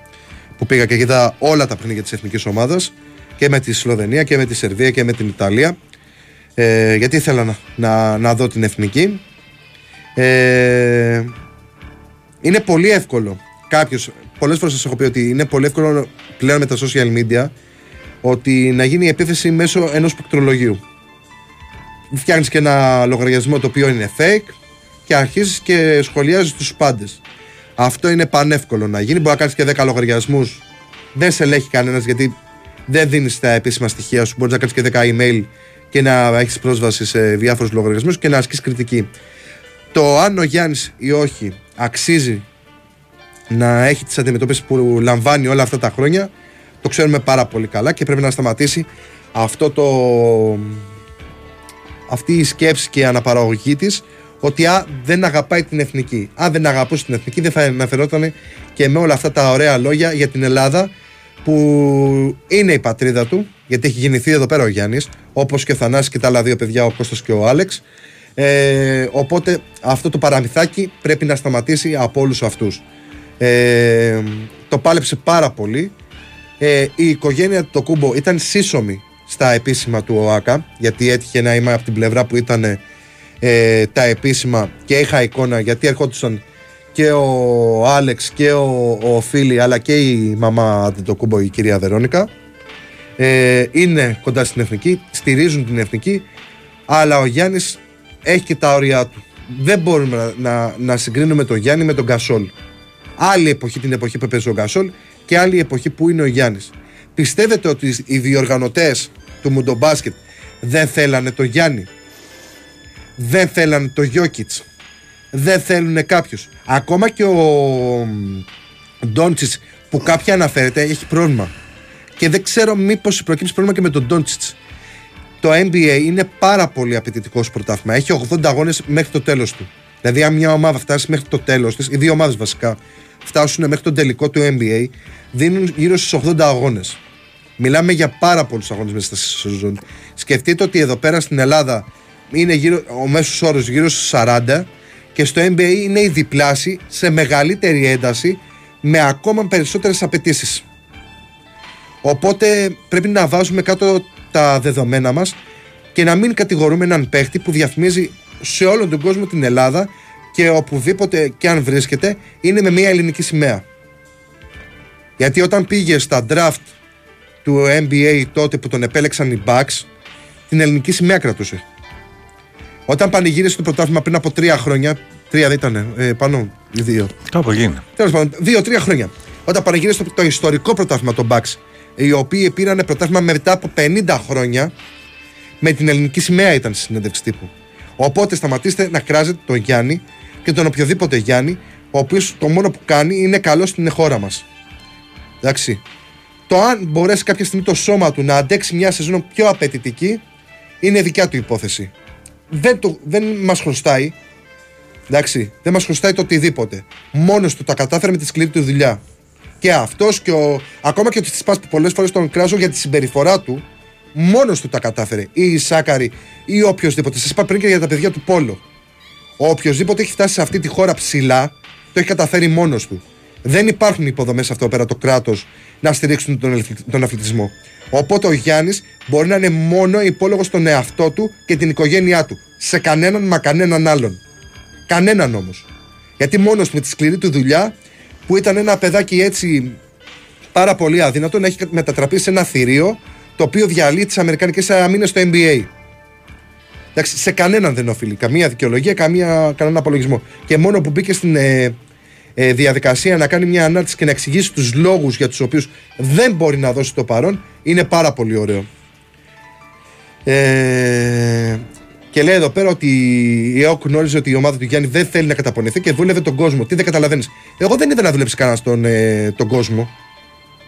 που πήγα και είδα όλα τα παιχνίδια της εθνικής ομάδας και με τη Σλοβενία και με τη Σερβία και με την Ιταλία ε, γιατί ήθελα να, να, να δω την εθνική ε, είναι πολύ εύκολο. Κάποιος, πολλές φορές σας έχω πει ότι είναι πολύ εύκολο πλέον με τα social media ότι να γίνει η επίθεση μέσω ενός πληκτρολογίου. Φτιάχνεις και ένα λογαριασμό το οποίο είναι fake και αρχίζεις και σχολιάζεις τους πάντες. Αυτό είναι πανεύκολο να γίνει. Μπορεί να κάνεις και 10 λογαριασμούς. Δεν σε ελέγχει κανένας γιατί δεν δίνεις τα επίσημα στοιχεία σου. Μπορείς να κάνεις και 10 email και να έχεις πρόσβαση σε διάφορους λογαριασμούς και να ασκείς κριτική το αν ο Γιάννης ή όχι αξίζει να έχει τις αντιμετωπίσει που λαμβάνει όλα αυτά τα χρόνια, το ξέρουμε πάρα πολύ καλά και πρέπει να σταματήσει αυτό το, αυτή η σκέψη και η αναπαραγωγή της ότι α, δεν αγαπάει την εθνική. Αν δεν αγαπούσε την εθνική, δεν θα αναφερόταν και με όλα αυτά τα ωραία λόγια για την Ελλάδα που είναι η πατρίδα του, γιατί έχει γεννηθεί εδώ πέρα ο Γιάννης, όπως και ο Θανάσης και τα άλλα δύο παιδιά, ο Κώστας και ο Άλεξ. Ε, οπότε αυτό το παραμυθάκι πρέπει να σταματήσει από όλους αυτούς. Ε, το πάλεψε πάρα πολύ. Ε, η οικογένεια του Κούμπο ήταν σύσσωμη στα επίσημα του ΟΑΚΑ γιατί έτυχε να είμαι από την πλευρά που ήταν ε, τα επίσημα και είχα εικόνα γιατί ερχόντουσαν και ο Άλεξ και ο, ο Φίλη αλλά και η μαμά Αντιτοκούμπο η κυρία Βερόνικα ε, είναι κοντά στην εθνική, στηρίζουν την εθνική αλλά ο Γιάννης έχει και τα όρια του. Δεν μπορούμε να, να, να συγκρίνουμε τον Γιάννη με τον Γκασόλ. Άλλη εποχή την εποχή που έπαιζε ο Γκασόλ και άλλη εποχή που είναι ο Γιάννης. Πιστεύετε ότι οι διοργανωτές του Μουντομπάσκετ δεν θέλανε τον Γιάννη. Δεν θέλανε τον Γιώκητς. Δεν θέλουν κάποιους. Ακόμα και ο Ντόντσιτς που κάποια αναφέρεται έχει πρόβλημα. Και δεν ξέρω μήπως προκύψει πρόβλημα και με τον Ντόντσιτς το NBA είναι πάρα πολύ απαιτητικό πρωτάθλημα. Έχει 80 αγώνες μέχρι το τέλος του. Δηλαδή, αν μια ομάδα φτάσει μέχρι το τέλος της, οι δύο ομάδες βασικά φτάσουν μέχρι τον τελικό του NBA, δίνουν γύρω στου 80 αγώνες. Μιλάμε για πάρα πολλούς αγώνες μέσα στη σεζόν. Σκεφτείτε ότι εδώ πέρα στην Ελλάδα είναι γύρω, ο μέσος όρος γύρω στους 40 και στο NBA είναι η διπλάση σε μεγαλύτερη ένταση με ακόμα περισσότερες απαιτήσεις. Οπότε πρέπει να βάζουμε κάτω τα δεδομένα μας και να μην κατηγορούμε έναν παίχτη που διαφημίζει σε όλο τον κόσμο την Ελλάδα και οπουδήποτε και αν βρίσκεται είναι με μια ελληνική σημαία. Γιατί όταν πήγε στα draft του NBA τότε που τον επέλεξαν οι Bucks, την ελληνική σημαία κρατούσε. Όταν πανηγύρισε το πρωτάθλημα πριν από τρία χρόνια, τρία δεν ήταν, ε, πάνω ή δύο. Κάπου γίνει. Τέλος πάντων, δύο-τρία χρόνια. Όταν πανηγύρισε το, το ιστορικό πρωτάθλημα των Bucks, οι οποίοι πήραν πρωτάθλημα μετά από 50 χρόνια, με την ελληνική σημαία ήταν στη συνέντευξη τύπου. Οπότε σταματήστε να κράζετε τον Γιάννη και τον οποιοδήποτε Γιάννη, ο οποίος το μόνο που κάνει είναι καλό στην χώρα μας. Εντάξει. Το αν μπορέσει κάποια στιγμή το σώμα του να αντέξει μια σεζόν πιο απαιτητική είναι δικιά του υπόθεση. Δεν, το, δεν μας χρωστάει. Εντάξει, δεν μας χρωστάει το οτιδήποτε. Μόνος του τα κατάφερε με τη σκληρή του δουλειά. Και αυτός και ο. Ακόμα και ο Τσιτσπά που πολλές φορές τον κράζω για τη συμπεριφορά του, μόνος του τα κατάφερε. Ή η Σάκαρη ή οποιοδήποτε. Σας είπα πριν και για τα παιδιά του Πόλο. Ο οποιοδήποτε έχει φτάσει σε αυτή τη χώρα ψηλά, το έχει καταφέρει μόνος του. Δεν υπάρχουν υποδομές σε αυτό πέρα το κράτος να στηρίξουν τον, ελθ- τον αθλητισμό. Οπότε ο Γιάννης μπορεί να είναι μόνο υπόλογος στον εαυτό του και την οικογένειά του. Σε κανέναν μα κανέναν άλλον. Κανέναν όμως. Γιατί μόνος με τη σκληρή του δουλειά, που ήταν ένα παιδάκι έτσι πάρα πολύ αδύνατο, να έχει μετατραπεί σε ένα θηρίο το οποίο διαλύει τις Αμερικανικέ αμήνες στο NBA. Εντάξει, σε κανέναν δεν οφείλει καμία δικαιολογία, καμία, κανέναν απολογισμό. Και μόνο που μπήκε στην ε, ε, διαδικασία να κάνει μια ανάρτηση και να εξηγήσει τους λόγους για τους οποίους δεν μπορεί να δώσει το παρόν, είναι πάρα πολύ ωραίο. Ε, και λέει εδώ πέρα ότι η ΕΟΚ γνώριζε ότι η ομάδα του Γιάννη δεν θέλει να καταπονηθεί και δούλευε τον κόσμο. Τι δεν καταλαβαίνεις. Εγώ δεν είδα να δουλέψει κανένας τον, ε, τον κόσμο.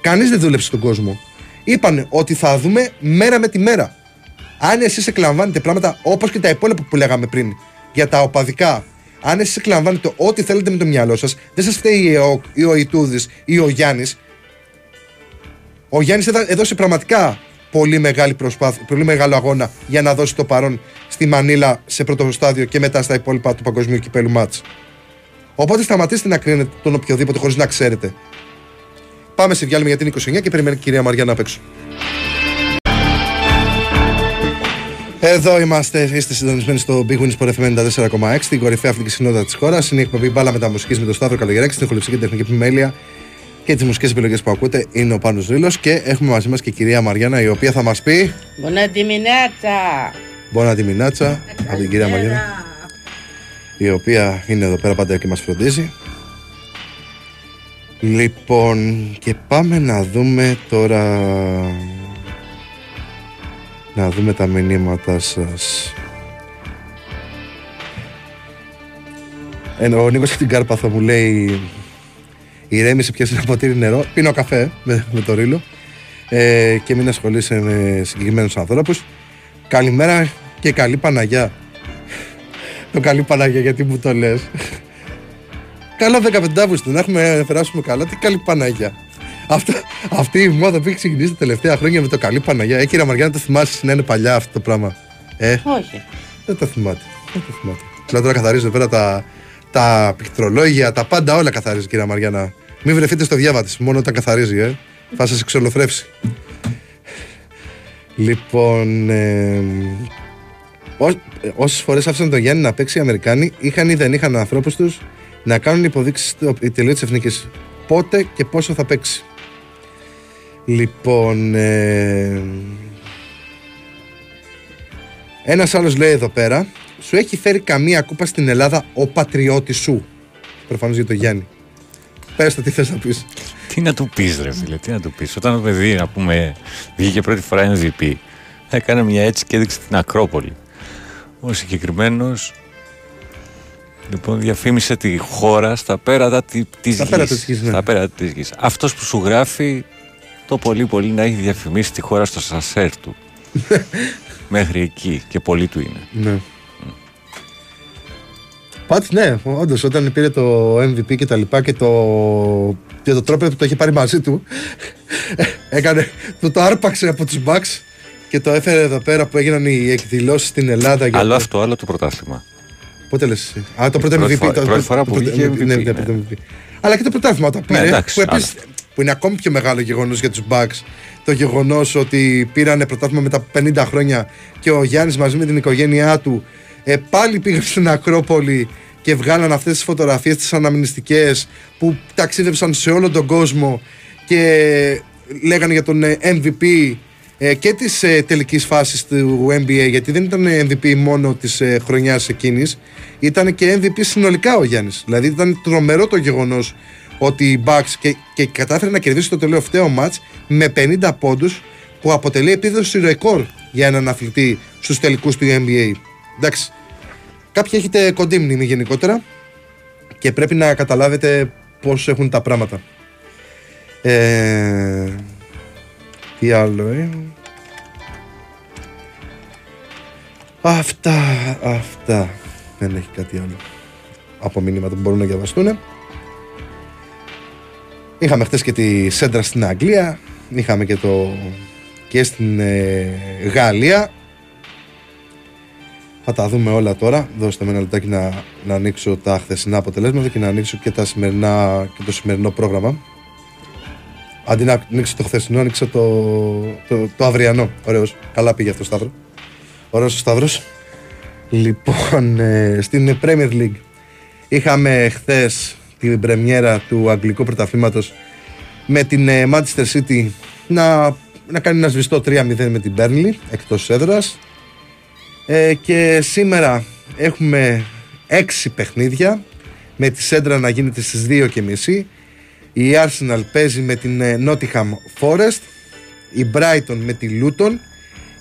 Κανείς δεν δούλεψε τον κόσμο. Είπαν ότι θα δούμε μέρα με τη μέρα. Αν εσείς εκλαμβάνετε πράγματα όπως και τα υπόλοιπα που λέγαμε πριν για τα οπαδικά, αν εσείς εκλαμβάνετε ό,τι θέλετε με το μυαλό σας, δεν σας φταίει η ΕΟΚ ή ο Ιτούδης ή ο Γιάννης. Ο Γιάννης έδωσε πραγματικά πολύ, μεγάλη προσπάθεια, πολύ μεγάλο αγώνα για να δώσει το παρόν στη Μανίλα σε πρώτο στάδιο και μετά στα υπόλοιπα του παγκοσμίου κυπέλου μάτς. Οπότε σταματήστε να κρίνετε τον οποιοδήποτε χωρίς να ξέρετε. Πάμε σε διάλειμμα για την 29 και περιμένει η κυρία Μαριά να παίξω. Εδώ είμαστε, είστε συντονισμένοι στο Big Wins Sport FM 94,6, την κορυφαία αθλητική συχνότητα της χώρας. Είναι η εκπομπή μπάλα μεταμουσική με τον Σταύρο Καλογεράκη, στην χοληψική και τεχνική επιμέλεια και τις μουσικές επιλογές που ακούτε. Είναι ο Πάνος Ρήλο και έχουμε μαζί μας και η κυρία Μαριάννα, η οποία θα μας πει. Buona dimminata! Μπόνα τη Μινάτσα από την κυρία Μαριάννα, η οποία είναι εδώ πέρα πάντα και μας φροντίζει. Λοιπόν, και πάμε να δούμε τώρα. Να δούμε τα μηνύματα σας. Ε, ο Νίκος από την Κάρπαθο μου λέει Ηρέμησε, πιάσε ένα ποτήρι νερό. Πίνω καφέ με, με το ρίλο. Ε, και μην ασχολείσαι με συγκεκριμένους ανθρώπους. Καλημέρα και καλή Παναγιά. το καλή Παναγιά, γιατί μου το λες. Καλό 15 Αύγουστο, να έχουμε να περάσουμε καλά. Τι καλή Παναγιά. Αυτό, αυτή η μόδα που έχει ξεκινήσει τα τελευταία χρόνια με το καλή Παναγιά. Ε, κύριε Μαριάννα, το θυμάσαι να είναι παλιά αυτό το πράγμα; Ε, Όχι. δεν το θυμάται. Δεν το θυμάται. Λέω τώρα καθαρίζω εδώ πέρα τα, τα πληκτρολόγια, τα πάντα όλα καθαρίζει, κυρία Μαριάννα. Μην βρεθείτε στο διάβα της, μόνο όταν καθαρίζει, ε. Θα σας εξολοθρεύσει. Λοιπόν, ε, όσες φορές άφησαν τον Γιάννη να παίξει οι Αμερικάνοι, είχαν ή δεν είχαν ανθρώπους τους να κάνουν υποδείξεις στο τελείο της Εθνικής. Πότε και πόσο θα παίξει. Λοιπόν. Ε, Ένας άλλος λέει εδώ πέρα, σου έχει φέρει καμία κούπα στην Ελλάδα ο πατριώτης σου; Προφανώς για τον Γιάννη. Πες το τι θες να πεις. Τι να του πεις, ρε φίλε, τι να του πεις. Όταν το παιδί, να πούμε, βγήκε πρώτη φορά MVP, έκανε μια έτσι και έδειξε την Ακρόπολη. Ο συγκεκριμένος λοιπόν διαφήμισε τη χώρα στα πέρατα τη της Στα γης. πέρατα της γης, ναι. Στα πέρατα της γης. Αυτός που σου γράφει το πολύ πολύ να έχει διαφημίσει τη χώρα στο σασέρ του. Μέχρι εκεί και πολύ του είναι. Ναι. Πάτη, ναι, όντως όταν πήρε το MVP και τα λοιπά και το, και το τρόπο που το είχε πάρει μαζί του, Έκανε, του το άρπαξε από τους Bucks και το έφερε εδώ πέρα που έγιναν οι εκδηλώσεις στην Ελλάδα. Για Άλλο το... αυτό, άλλο το πρωτάθλημα. Πότε λες εσύ; Α, το πρώτο Πρώτη MVP. φορά- το- πρώτη το- φορά το- που το- βγήκε ναι, MVP, ναι, ναι. το MVP. Αλλά και το πρωτάθλημα το πήρε. εντάξει, που, επίσης- άλλο. που είναι ακόμη πιο μεγάλο γεγονός για τους Bucks. Το γεγονός ότι πήρανε πρωτάθλημα μετά από 50 χρόνια και ο Γιάννης μαζί με την οικογένειά του ε, πάλι πήγαν στην Ακρόπολη και βγάλαν αυτές τις φωτογραφίες τις αναμνηστικές που ταξίδευσαν σε όλο τον κόσμο και λέγανε για τον ε, MVP ε, και της ε, τελικής φάσης του NBA γιατί δεν ήταν MVP μόνο της ε, χρονιάς εκείνης ήταν και MVP συνολικά ο Γιάννης δηλαδή ήταν τρομερό το γεγονός ότι οι Bucks και, και κατάφερε να κερδίσει το τελευταίο μάτς με 50 πόντους που αποτελεί επίδοση ρεκόρ για έναν αθλητή στους τελικούς του NBA εντάξει Κάποιοι έχετε κοντή μνήμη γενικότερα και πρέπει να καταλάβετε πώς έχουν τα πράγματα. Ε, τι άλλο, ε. Αυτά, αυτά. Δεν έχει κάτι άλλο. Από μηνύματα που μπορούν να διαβαστούν. Είχαμε χτες και τη Σέντρα στην Αγγλία. Είχαμε και το και στην ε, Γαλλία. Θα τα δούμε όλα τώρα. Δώστε με ένα λεπτάκι να, να ανοίξω τα χθεσινά αποτελέσματα και να ανοίξω και, τα σημερινά, και το σημερινό πρόγραμμα. Αντί να ανοίξω το χθεσινό, ανοίξω το, το, το αυριανό. Ωραίος. Καλά πήγε αυτό ο Σταύρος. Ωραίος ο Σταύρος. Λοιπόν, ε, στην Premier League είχαμε χθες την πρεμιέρα του Αγγλικού Πρωταθλήματος με την ε, Manchester City να, να κάνει ένα σβηστό 3-0 με την Burnley εκτός έδρας ε, και σήμερα έχουμε έξι παιχνίδια με τη Σέντρα να γίνεται στις 2.30 η Arsenal παίζει με την ε, Nottingham Forest η Brighton με τη Luton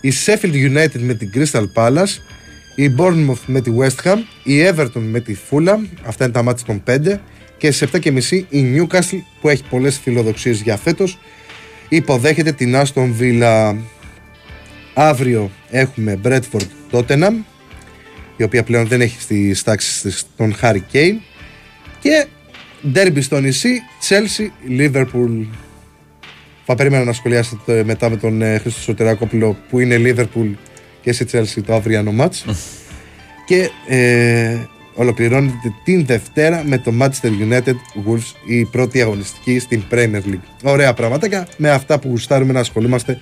η Sheffield United με την Crystal Palace η Bournemouth με τη West Ham η Everton με τη Fulham αυτά είναι τα μάτια των 5 και στις 7.30 η Newcastle που έχει πολλές φιλοδοξίες για φέτος υποδέχεται την Aston Villa. Αύριο έχουμε Bradford Tottenham η οποία πλέον δεν έχει στις τάξεις της τον Harry Kane και Derby στο νησί Chelsea Liverpool θα περίμενα να σχολιάσετε το- μετά με τον ε, Χρήστο Σωτερακόπουλο που είναι Liverpool και σε Chelsea το αυριανό μάτς και ε, ολοκληρώνεται την Δευτέρα με το Manchester United Wolves η πρώτη αγωνιστική στην Premier League. Ωραία πραγματάκια με αυτά που γουστάρουμε να ασχολούμαστε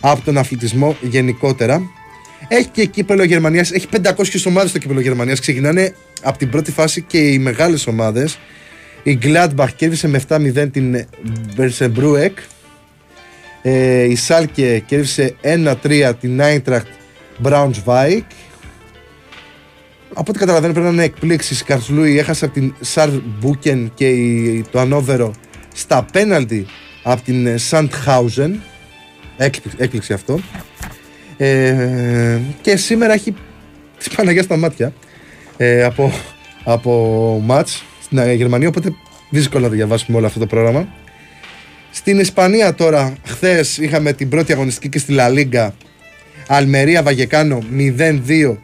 από τον αθλητισμό γενικότερα. Έχει και κύπελο Γερμανίας, έχει 500 ομάδες στο κύπελο Γερμανίας. Ξεκινάνε από την πρώτη φάση και οι μεγάλες ομάδες. Η Gladbach κέρδισε με 7-0 την Bersenbruek. Ε, η Σάλκε κέρδισε 1-3 την Eintracht Braunschweig. Από ό,τι καταλαβαίνω πρέπει να είναι εκπλήξεις. Η Καρσλούι έχασε από την Σαρμπούκεν και η- το Ανόβερο στα πέναλτι από την Σαντχάουζεν. Έκπληξη, έκπληξη αυτό. Ε, και σήμερα έχει τη Παναγία στα μάτια ε, από, από μάτς στην ε, Γερμανία, οπότε δύσκολο να το διαβάσουμε όλο αυτό το πρόγραμμα. Στην Ισπανία τώρα, χθες είχαμε την πρώτη αγωνιστική και στη Λα Λίγκα. Αλμερία Βαγεκάνο 0-2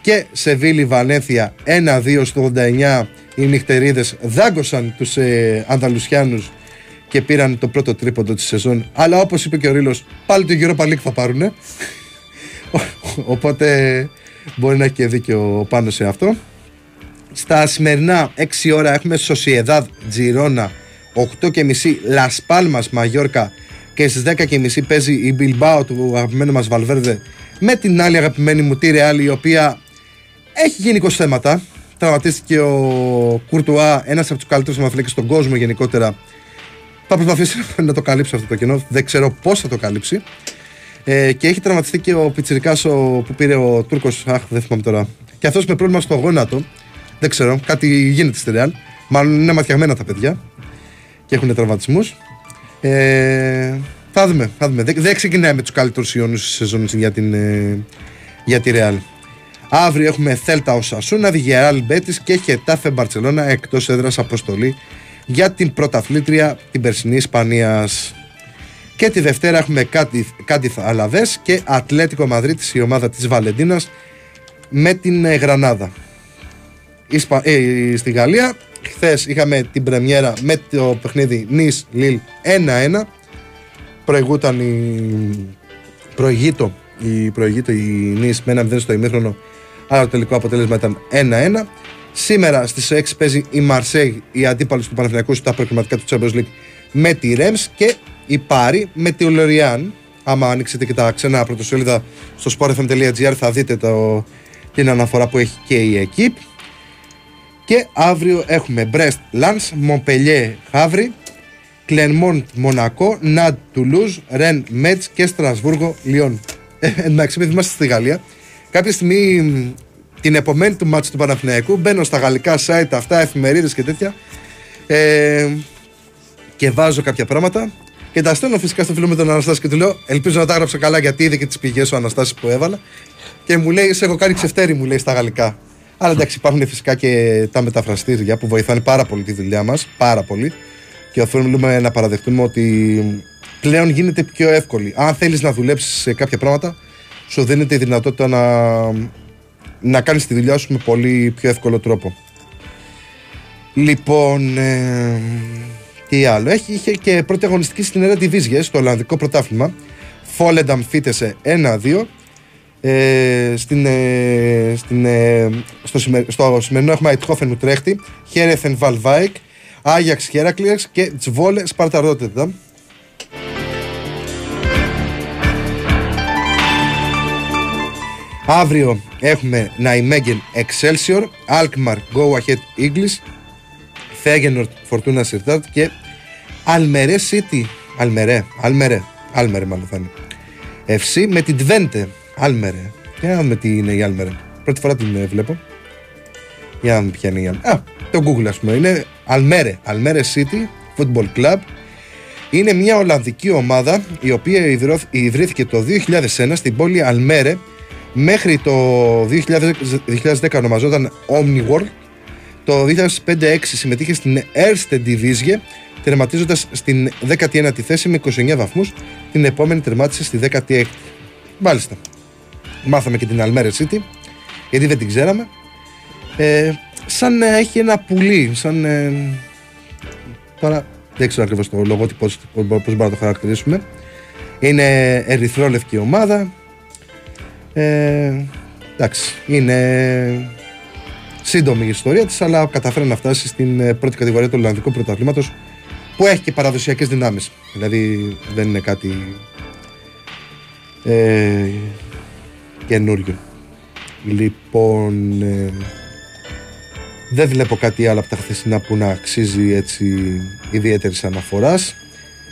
και Σεβίλη Βανέθια 1-2 στο 89. Οι νυχτερίδες δάγκωσαν τους ε, Ανδαλουσιάνους και πήραν το πρώτο τρίποντο της σεζόν. Αλλά όπως είπε και ο Ρήλος, πάλι το Europa League θα πάρουνε. Οπότε μπορεί να έχει και δίκιο πάνω σε αυτό. Στα σημερινά 6 ώρα έχουμε Sociedad Girona 8.30 Las Palmas Μαγιόρκα και στις 10.30 παίζει η Bilbao του αγαπημένου μας Βαλβέρδε με την άλλη αγαπημένη μου τη Real η οποία έχει γενικώς θέματα. Τραυματίστηκε ο Κουρτουά, ένας από τους καλύτερους μαθηναίκες στον κόσμο γενικότερα. Θα προσπαθήσει να το καλύψει αυτό το κενό. Δεν ξέρω πώς θα το καλύψει. Ε, και έχει τραυματιστεί και ο Πιτσιρικάς ο, που πήρε ο Τούρκος, αχ δεν θυμάμαι τώρα. Και αυτός με πρόβλημα στο γόνατο. Δεν ξέρω, κάτι γίνεται στη Real. Μάλλον είναι ματιαγμένα τα παιδιά και έχουν τραυματισμούς. Ε, θα δούμε, θα δούμε. Δεν, δεν ξεκινάει με τους καλύτερους ιόνους της σεζόν για, την, ε, για τη Real. Αύριο έχουμε Θέλτα Οσασούνα, Βιγεράλ Μπέτη και Χετάφε Μπαρσελόνα εκτός έδρας αποστολή για την πρωταθλήτρια την περσινή Ισπανίας. Και τη Δευτέρα έχουμε Κάντιθ Αλαβέ και Ατλέτικο Μαδρίτη, η ομάδα της Βαλεντίνας με την ε, Γρανάδα. Ισπα... Ε, στη Γαλλία. Χθες είχαμε την πρεμιέρα με το παιχνίδι Νις Λίλ 1-1. προηγούταν η. Προηγείτο η, προηγείτο η Νης με ένα 0 στο ημίχρονο, αλλά το τελικό αποτέλεσμα ήταν 1-1. Σήμερα στις 6 παίζει η Μαρσέγ, η αντίπαλος του Παναθηναϊκού στα προκριματικά του Champions League με τη Ρέμς και η Πάρη με τη Λοριάν. Άμα ανοίξετε και τα ξένα πρωτοσέλιδα στο sportfm.gr θα δείτε το, την αναφορά που έχει και η ΕΚΙΠ. Και αύριο έχουμε Brest, Lens, Montpellier, Havre, Clermont, Μονακό, Ναντ, Τουλούζ, Ρεν, Μέτς και Στρασβούργο, Λιόν. Ε, εντάξει, επειδή είμαστε στη Γαλλία, κάποια στιγμή την επομένη του μάτσου του Παναθηναϊκού μπαίνω στα γαλλικά site αυτά, εφημερίδες και τέτοια ε, και βάζω κάποια πράγματα και τα στέλνω φυσικά στο φίλο με τον Αναστάση και του λέω: Ελπίζω να τα έγραψα καλά γιατί είδε και τις πηγές ο Αναστάσης που έβαλα. Και μου λέει: Σε έχω κάνει ξεφτέρι, μου λέει στα γαλλικά. Αλλά εντάξει, υπάρχουν φυσικά και τα μεταφραστήρια που βοηθάνε πάρα πολύ τη δουλειά μας. Πάρα πολύ. Και οφείλουμε να παραδεχτούμε ότι πλέον γίνεται πιο εύκολη. Αν θέλεις να δουλέψεις σε κάποια πράγματα, σου δίνεται η δυνατότητα να, να κάνεις τη δουλειά σου με πολύ πιο εύκολο τρόπο. Λοιπόν, ε, τι άλλο. Έχει, είχε και πρώτη αγωνιστική στην Eredivisie, στο Ολλανδικό πρωτάθλημα. Φόλενταμ φύτεσε 1-2. Ε, στην, ε, στην, ε, στο, στο σημερινό έχουμε Αιτχόφεν Ουτρέχτη, Χέρεθεν Βαλβάικ, Άγιαξ Χέρακλιεξ και Τσβόλε Σπαρταρότετα. Αύριο έχουμε Ναϊμέγγεν Excelsior, Alkmaar Go Ahead Eagles, Φέγενορτ Φορτούνα Σιρτάτ και Αλμερέ City. Αλμερέ, Αλμερέ, Αλμερέ μάλλον θα είναι. FC με την Τβέντε. Αλμερέ. Για να δούμε τι είναι η Αλμερέ. Πρώτη φορά την ε, βλέπω. Για να δούμε ποια είναι η Αλμερέ. Α, το Google ας πούμε. Είναι Αλμέρε. Αλμέρε City Football Club. Είναι μια Ολλανδική ομάδα η οποία ιδρύθηκε το 2001 στην πόλη Αλμέρε μέχρι το 2010 ονομαζόταν Omniworld το 2005-2006 συμμετείχε στην Erste Divisie, τερματίζοντας στην 19η θέση με 29 βαθμούς. Την επόμενη τερμάτισε στη 16η. Μάλιστα. Μάθαμε και την Almere City, γιατί δεν την ξέραμε. Ε, σαν να έχει ένα πουλί, σαν. Ε, τώρα δεν ξέρω ακριβώς το λογότυπο πώς μπορούμε να το χαρακτηρίσουμε. Είναι ερυθρόλευκη ομάδα. Ε, εντάξει, είναι σύντομη η ιστορία της, αλλά καταφέρει να φτάσει στην ε, πρώτη κατηγορία του Ολλανδικού Πρωταθλήματος που έχει και παραδοσιακές δυνάμεις. Δηλαδή δεν είναι κάτι ε, καινούριο. Λοιπόν, ε, δεν βλέπω κάτι άλλο από τα χθεσινά που να αξίζει έτσι ιδιαίτερης αναφοράς.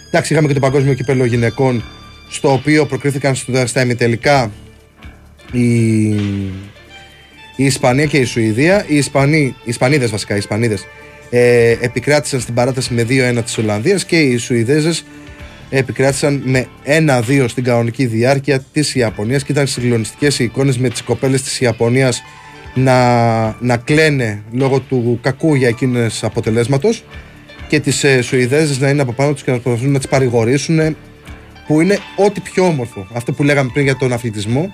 Εντάξει, είχαμε και το Παγκόσμιο Κύπελο Γυναικών, στο οποίο προκρίθηκαν στα ημιτελικά οι η Ισπανία και η Σουηδία. Οι, Ισπανοί, οι Ισπανίδες βασικά, οι Ισπανίδες ε, επικράτησαν στην παράταση με 2-1 της Ολλανδίας και οι Σουηδέζες επικράτησαν με 1-2 στην κανονική διάρκεια της Ιαπωνίας και ήταν συγκλονιστικές οι εικόνες με τις κοπέλες της Ιαπωνίας να, να κλαίνε λόγω του κακού για εκείνες αποτελέσματος και τις ε, Σουηδέζες να είναι από πάνω τους και να προσπαθούν να τις παρηγορήσουν που είναι ό,τι πιο όμορφο αυτό που λέγαμε πριν για τον αθλητισμό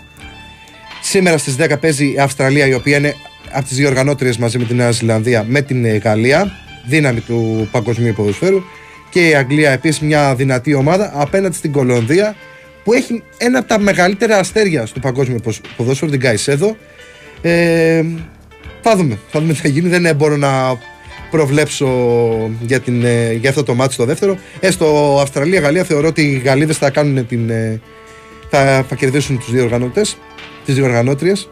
Σήμερα στις 10 παίζει η Αυστραλία, η οποία είναι από τις δύο οργανώτριε μαζί με τη Νέα Ζηλανδία με την ε, Γαλλία, δύναμη του παγκοσμίου ποδοσφαίρου. Και η Αγγλία επίσης μια δυνατή ομάδα απέναντι στην Κολονδία που έχει ένα από τα μεγαλύτερα αστέρια στο παγκόσμιο ποδόσφαιρο, την Καϊσέδο. Ε, θα δούμε. Θα δούμε τι θα γίνει. Δεν μπορώ να προβλέψω για, την, ε, για αυτό το μάτι στο δεύτερο. Έστω Αυστραλία-Γαλλία θεωρώ ότι οι Γαλλίδες θα, κάνουν την, ε, θα, θα κερδίσουν τους δύο οργανωτέ τις διοργανώτριες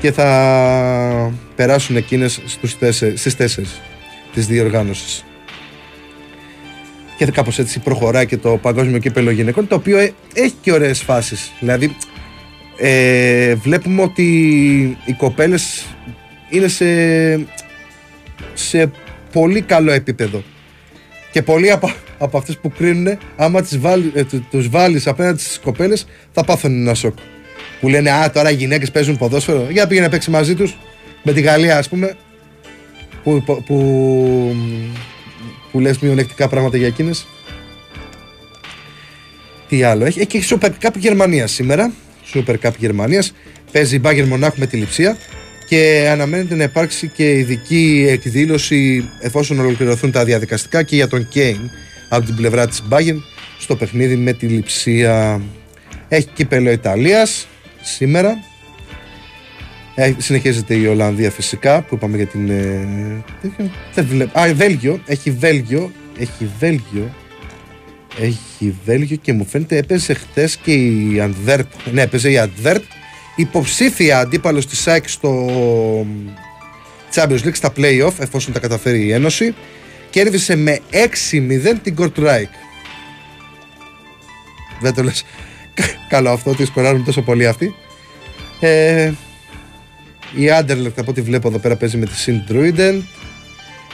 και θα περάσουν εκείνες στους τέσσερι, στις τέσσερις της διοργάνωσης. Και κάπως έτσι προχωράει και το παγκόσμιο κύπελο γυναικών, το οποίο ε, έχει και ωραίες φάσεις. Δηλαδή, ε, βλέπουμε ότι οι κοπέλες είναι σε, σε πολύ καλό επίπεδο. Και πολλοί από, από αυτές που κρίνουν, άμα τις βάλει, ε, τους βάλεις απέναντι στις κοπέλες, θα πάθουν ένα σοκ που λένε Α, τώρα οι γυναίκες παίζουν ποδόσφαιρο. Για πήγαινε να παίξει μαζί τους με τη Γαλλία, ας πούμε. Που, που, που, που λες μειονεκτικά πράγματα για εκείνες. Τι άλλο έχει; Έχει και Super Cup Γερμανίας σήμερα. Super Cup Γερμανίας. Παίζει η Bayern Μονάχου με τη λειψία. Και αναμένεται να υπάρξει και ειδική εκδήλωση εφόσον ολοκληρωθούν τα διαδικαστικά και για τον Κέιν από την πλευρά της Bayern στο παιχνίδι με τη λειψία. Έχει κύπελο Ιταλίας σήμερα. Έχει, συνεχίζεται η Ολλανδία φυσικά που είπαμε για την. Ε, δεν βλέπω. Α, Βέλγιο. Έχει Βέλγιο. Έχει Βέλγιο. Έχει Βέλγιο και μου φαίνεται έπαιζε χθε και η Αντβέρπ. Ναι, έπαιζε η Αντβέρπ. Υποψήφια αντίπαλος της ΣΑΕΚ στο Champions League στα playoff, εφόσον τα καταφέρει η Ένωση. Κέρδισε με 6-0 την Κορτουράικ. Δεν το λες. Καλό αυτό ότι σκοράρουν τόσο πολύ αυτοί. Ε, η Άντερλεκτ από ό,τι βλέπω εδώ πέρα παίζει με τη Σιν Druiden.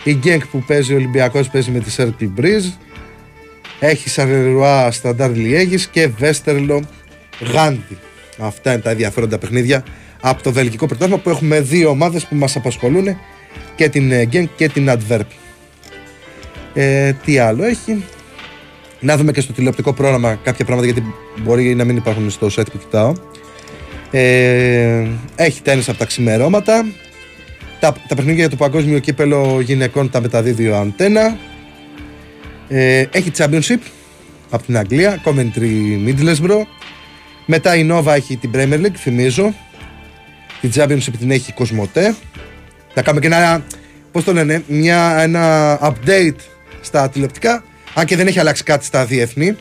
Η Γκένκ που παίζει ο Ολυμπιακός παίζει με τη Circle Breeze. Έχει Σαρλερουά Σταντάρ Λιέγης και Βέστερλο Γάντι. Αυτά είναι τα ενδιαφέροντα παιχνίδια από το βελγικό πρωτάθλημα που έχουμε δύο ομάδες που μας απασχολούν και την Γκένκ και την Adverb. Ε, τι άλλο έχει; Να δούμε και στο τηλεοπτικό πρόγραμμα κάποια πράγματα γιατί μπορεί να μην υπάρχουν στο site που κοιτάω. Ε, έχει τέννις από τα ξημερώματα. Τα, τα παιχνίδια για το παγκόσμιο κύπελο γυναικών τα μεταδίδει ο Αντένα. Ε, έχει Championship από την Αγγλία, Coventry Middlesbrough. Μετά η Nova έχει την Premier League, θυμίζω. Η Championship την έχει η Κοσμοτέ. Θα κάνουμε και ένα, πώς το λένε, μια, ένα update στα τηλεοπτικά. Αν και δεν έχει αλλάξει κάτι στα διεθνή.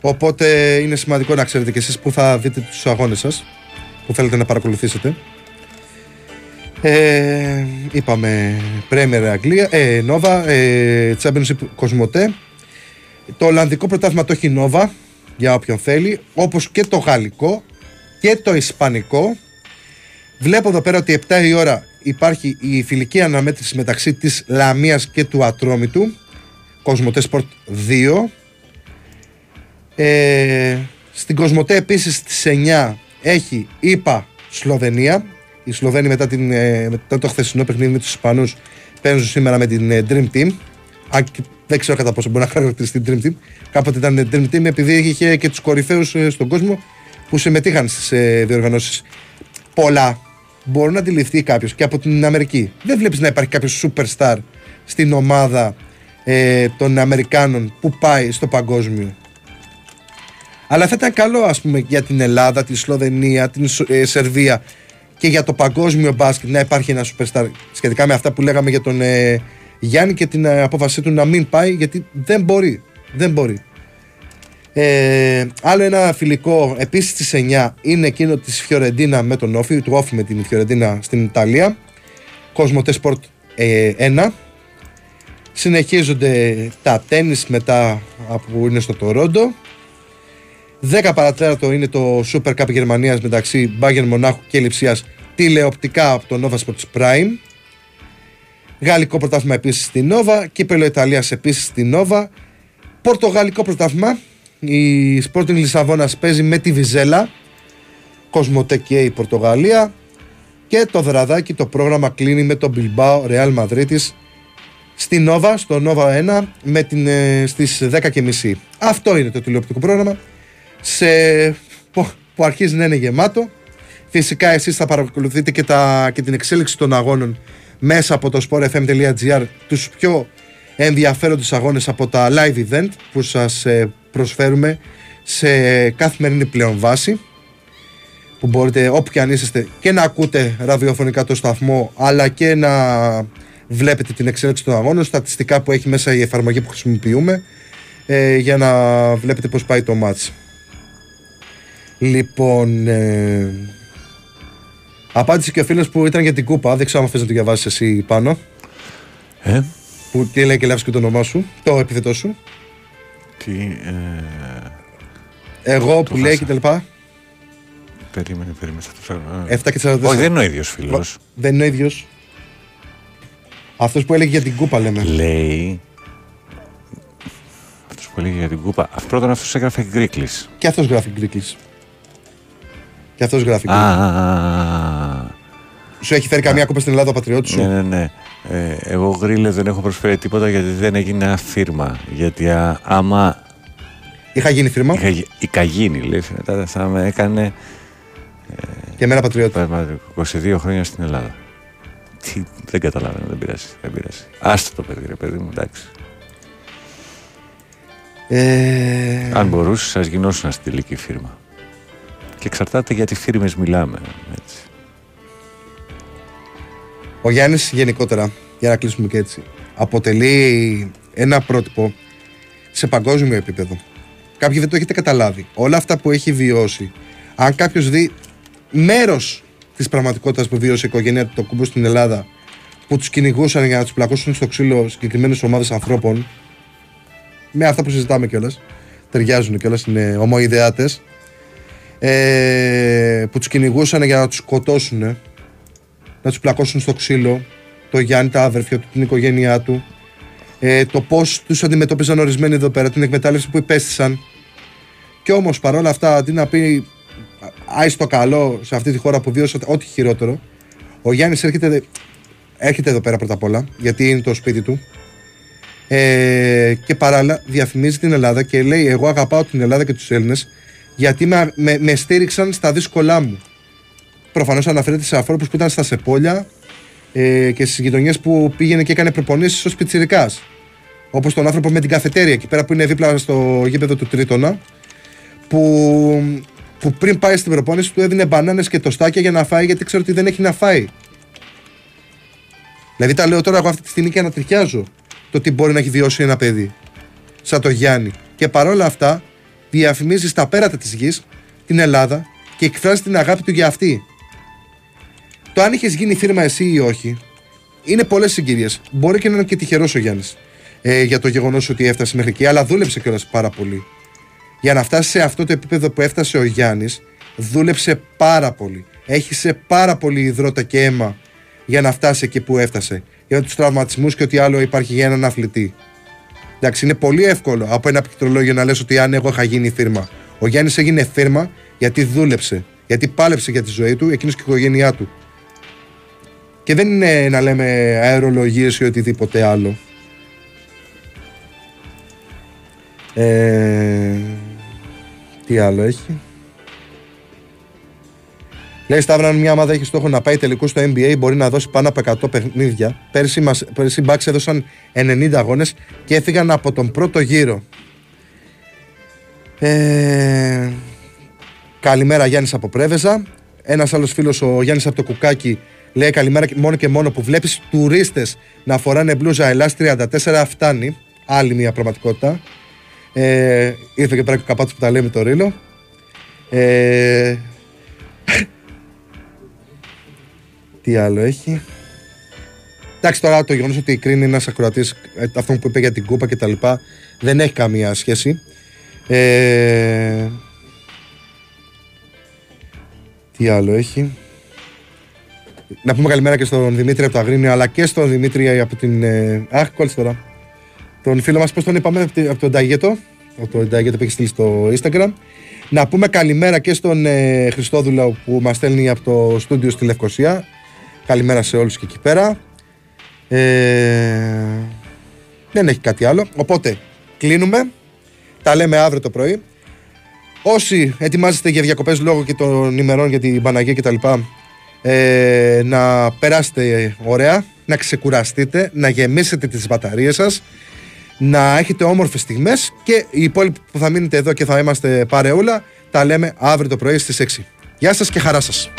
Οπότε είναι σημαντικό να ξέρετε και εσείς που θα δείτε τους αγώνες σας που θέλετε να παρακολουθήσετε. Ε, είπαμε Premier Αγγλία, ε, Nova, ε, Championship Κοσμοτέ. Το Ολλανδικό πρωτάθλημα το έχει Nova για όποιον θέλει, όπως και το Γαλλικό και το Ισπανικό. Βλέπω εδώ πέρα ότι 7 η ώρα υπάρχει η φιλική αναμέτρηση μεταξύ της Λαμίας και του Ατρόμητου. Κοσμοτέ Sport 2. Ε, στην Κοσμοτέ επίσης στις 9 έχει ΙΠΑ Σλοβενία. Οι Σλοβαίνοι μετά, την, ε, μετά το χθεσινό παιχνίδι με τους Ισπανούς παίζουν σήμερα με την ε, Dream Team. Αν και δεν ξέρω κατά πόσο μπορεί να χαρακτηριστεί την Dream Team. Κάποτε ήταν Dream Team επειδή είχε και τους κορυφαίους ε, στον κόσμο που συμμετείχαν στις ε, διοργανώσεις. Πολλά μπορεί να αντιληφθεί κάποιος και από την Αμερική. Δεν βλέπεις να υπάρχει κάποιος superstar στην ομάδα ε, των Αμερικάνων που πάει στο παγκόσμιο. Αλλά θα ήταν καλό ας πούμε για την Ελλάδα, τη Σλοβενία, την ε, Σερβία και για το παγκόσμιο μπάσκετ να υπάρχει ένα superstar σχετικά με αυτά που λέγαμε για τον ε, Γιάννη και την ε, απόφασή του να μην πάει γιατί δεν μπορεί. Δεν μπορεί. Ε, άλλο ένα φιλικό επίσης στις 9 είναι εκείνο της Φιωρεντίνα με τον Όφη, του Όφη με την Φιωρεντίνα στην Ιταλία. Cosmote Sport 1 Συνεχίζονται τα τέννις μετά που είναι στο Τορόντο. 10 παρατέταρτο είναι το Super Cup Γερμανίας μεταξύ Bayern Μονάχου και Λιψίας τηλεοπτικά από το Nova Sports Prime. Γαλλικό πρωτάθλημα επίσης στη Nova. Κύπελο Ιταλίας επίσης στη Nova. Πορτογαλικό πρωτάθλημα. Η Sporting Λισαβόνας παίζει με τη Βιζέλα. Κοσμοτέ και η Πορτογαλία. Και το βραδάκι το πρόγραμμα κλείνει με το Bilbao Real Madrid στη Νόβα, στο Νόβα 1 με την, ε, στις 10.30. Αυτό είναι το τηλεοπτικό πρόγραμμα σε, που, που αρχίζει να είναι γεμάτο. Φυσικά εσείς θα παρακολουθείτε και, τα, και την εξέλιξη των αγώνων μέσα από το sportfm.gr τους πιο ενδιαφέροντες αγώνες από τα live event που σας ε, προσφέρουμε σε καθημερινή πλέον βάση που μπορείτε όπου και αν είσαστε και να ακούτε ραδιοφωνικά το σταθμό αλλά και να βλέπετε την εξέλιξη των αγώνων, στατιστικά που έχει μέσα η εφαρμογή που χρησιμοποιούμε ε, για να βλέπετε πώς πάει το μάτς. Λοιπόν, ε, απάντησε και ο φίλος που ήταν για την κούπα, δεν ξέρω αν θες να το διαβάσεις εσύ πάνω. Ε; Που τι λέει και λάβεις και το όνομά σου, το επιθετό σου. Τι, ε, Εγώ που λέει χάσα. και τα λοιπά. περίμενε, περίμενε. Θα το φέρω. 7 και 44. Όχι, δεν είναι ο ίδιος φίλος. Δεν είναι ο ίδιος. Αυτός που έλεγε για την κούπα λέμε. Λέει... Αυτός που έλεγε για την κούπα. Αυτό πρώτον αυτός έγραφε Γκρίκλης. Και αυτός γράφει Γκρίκλης. Και αυτός γράφει Α, Γκρίκλης. α, α, α. Σου έχει φέρει καμία κούπα στην Ελλάδα ο πατριώτης σου; Ναι, ναι, ναι. Ε, εγώ γρήλες δεν έχω προσφέρει τίποτα γιατί δεν έγινε ένα φίρμα. Γιατί α, άμα Είχα γίνει φίρμα είχα, γι- είχα γίνει, λέει, μετά θα με έκανε και εμένα πατριώτη. πέρασμα 22 χρόνια στην Ελλάδα. Τι, δεν καταλαβαίνω, δεν πειράζει, δεν πειράζει. Άστο το παιδί, ρε παιδί μου, εντάξει. Ε, Αν μπορούσες, σα γινόσουν στη τελική φίρμα. Και εξαρτάται για τι φίρμες μιλάμε. Έτσι. Ο Γιάννης γενικότερα, για να κλείσουμε και έτσι, αποτελεί ένα πρότυπο σε παγκόσμιο επίπεδο. Κάποιοι δεν το έχετε καταλάβει. Όλα αυτά που έχει βιώσει, αν κάποιος δει μέρος της πραγματικότητας που βίωσε η οικογένεια του Τοκούμπου στην Ελλάδα, που τους κυνηγούσαν για να τους πλακώσουν στο ξύλο συγκεκριμένες ομάδες ανθρώπων, με αυτά που συζητάμε κιόλας, ταιριάζουν κιόλας, είναι ομοειδεάτες, ε, που τους κυνηγούσαν για να τους σκοτώσουν, να τους πλακώσουν στο ξύλο, το Γιάννη, τα αδερφιά του, την οικογένειά του, ε, το πώς τους αντιμετώπιζαν ορισμένοι εδώ πέρα, την εκμετάλλευση που υπέστησαν. Και όμως παρόλα αυτά, αντί να πει άι στο καλό σε αυτή τη χώρα που βίωσε ό,τι χειρότερο, ο Γιάννης έρχεται, έρχεται εδώ πέρα πρώτα απ' όλα, γιατί είναι το σπίτι του. Ε, και παράλληλα διαφημίζει την Ελλάδα και λέει: Εγώ αγαπάω την Ελλάδα και τους Έλληνες γιατί με, με, με στήριξαν στα δύσκολά μου. Προφανώς αναφέρεται σε ανθρώπους που ήταν στα Σεπόλια ε, και στις γειτονιές που πήγαινε και έκανε προπονήσεις ως πιτσυρικά. Όπως τον άνθρωπο με την καφετέρια εκεί πέρα που είναι δίπλα στο γήπεδο του Τρίτονα, που, που πριν πάει στην προπόνηση του έδινε μπανάνες και τοστάκια για να φάει γιατί ξέρω ότι δεν έχει να φάει. Δηλαδή τα λέω τώρα εγώ αυτή τη στιγμή και ανατριχιάζω το τι μπορεί να έχει βιώσει ένα παιδί σαν το Γιάννη. Και παρόλα αυτά διαφημίζει στα πέρατα της γης την Ελλάδα και εκφράζει την αγάπη του για αυτή. Το αν είχες γίνει φίρμα εσύ ή όχι, είναι πολλές συγκυρίες. Μπορεί και να είναι και τυχερός ο Γιάννης ε, για το γεγονός ότι έφτασε μέχρι εκεί, αλλά δούλεψε κιόλας πάρα πολύ. Για να φτάσει σε αυτό το επίπεδο που έφτασε ο Γιάννης, δούλεψε πάρα πολύ. Έχει σε πάρα πολύ υδρότα και αίμα για να φτάσει εκεί που έφτασε. Για τους τραυματισμούς και ό,τι άλλο υπάρχει για έναν αθλητή. Εντάξει, είναι πολύ εύκολο από ένα πληκτρολόγιο να λες ότι αν εγώ είχα γίνει φίρμα. Ο Γιάννης έγινε φίρμα γιατί δούλεψε. Γιατί πάλεψε για τη ζωή του, εκείνος και η οικογένειά του. Και δεν είναι να λέμε αερολογίες ή οτιδήποτε άλλο. Ε, τι άλλο έχει; Λέει Σταύρα, αν μια ομάδα έχει στόχο να πάει τελικούς στο NBA, μπορεί να δώσει πάνω από 100 παιχνίδια. Πέρσι, μας, πέρσι οι Bucks έδωσαν 90 αγώνες και έφυγαν από τον πρώτο γύρο. Ε, καλημέρα Γιάννης από Πρέβεζα. Ένας άλλος φίλος, ο Γιάννης από το Κουκάκι, λέει καλημέρα μόνο και μόνο που βλέπεις τουρίστες να φοράνε μπλούζα Ελλάς 34 φτάνει. Άλλη μια πραγματικότητα. Ε, ήρθε και πέρα και ο καπάτσο που τα λέει με το ρίλο. Ε, τι άλλο έχει. Εντάξει, τώρα το γεγονός ότι κρίνει ένας ακροατής αυτό που είπε για την κούπα και τα λοιπά δεν έχει καμία σχέση. Ε, τι άλλο έχει. Να πούμε καλημέρα και στον Δημήτρη από το Αγρίνιο αλλά και στον Δημήτρη από την. Ε, αχ, κόλλησε τώρα. Τον φίλο μας, πώς τον είπαμε, από τον Ταγέτο. Από τον Ταγέτο που έχει στείλει στο Instagram. Να πούμε καλημέρα και στον ε, Χριστόδουλο που μας στέλνει από το στούντιο στη Λευκοσία. Καλημέρα σε όλους και εκεί πέρα. Ε, δεν έχει κάτι άλλο. Οπότε κλείνουμε. Τα λέμε αύριο το πρωί. Όσοι ετοιμάζεστε για διακοπές λόγω και των ημερών για την Παναγία κτλ. Ε, να περάσετε ωραία, να ξεκουραστείτε, να γεμίσετε τις μπαταρίες σας, να έχετε όμορφες στιγμές και οι υπόλοιποι που θα μείνετε εδώ και θα είμαστε παρεούλα, τα λέμε αύριο το πρωί στις 6. Γεια σας και χαρά σας.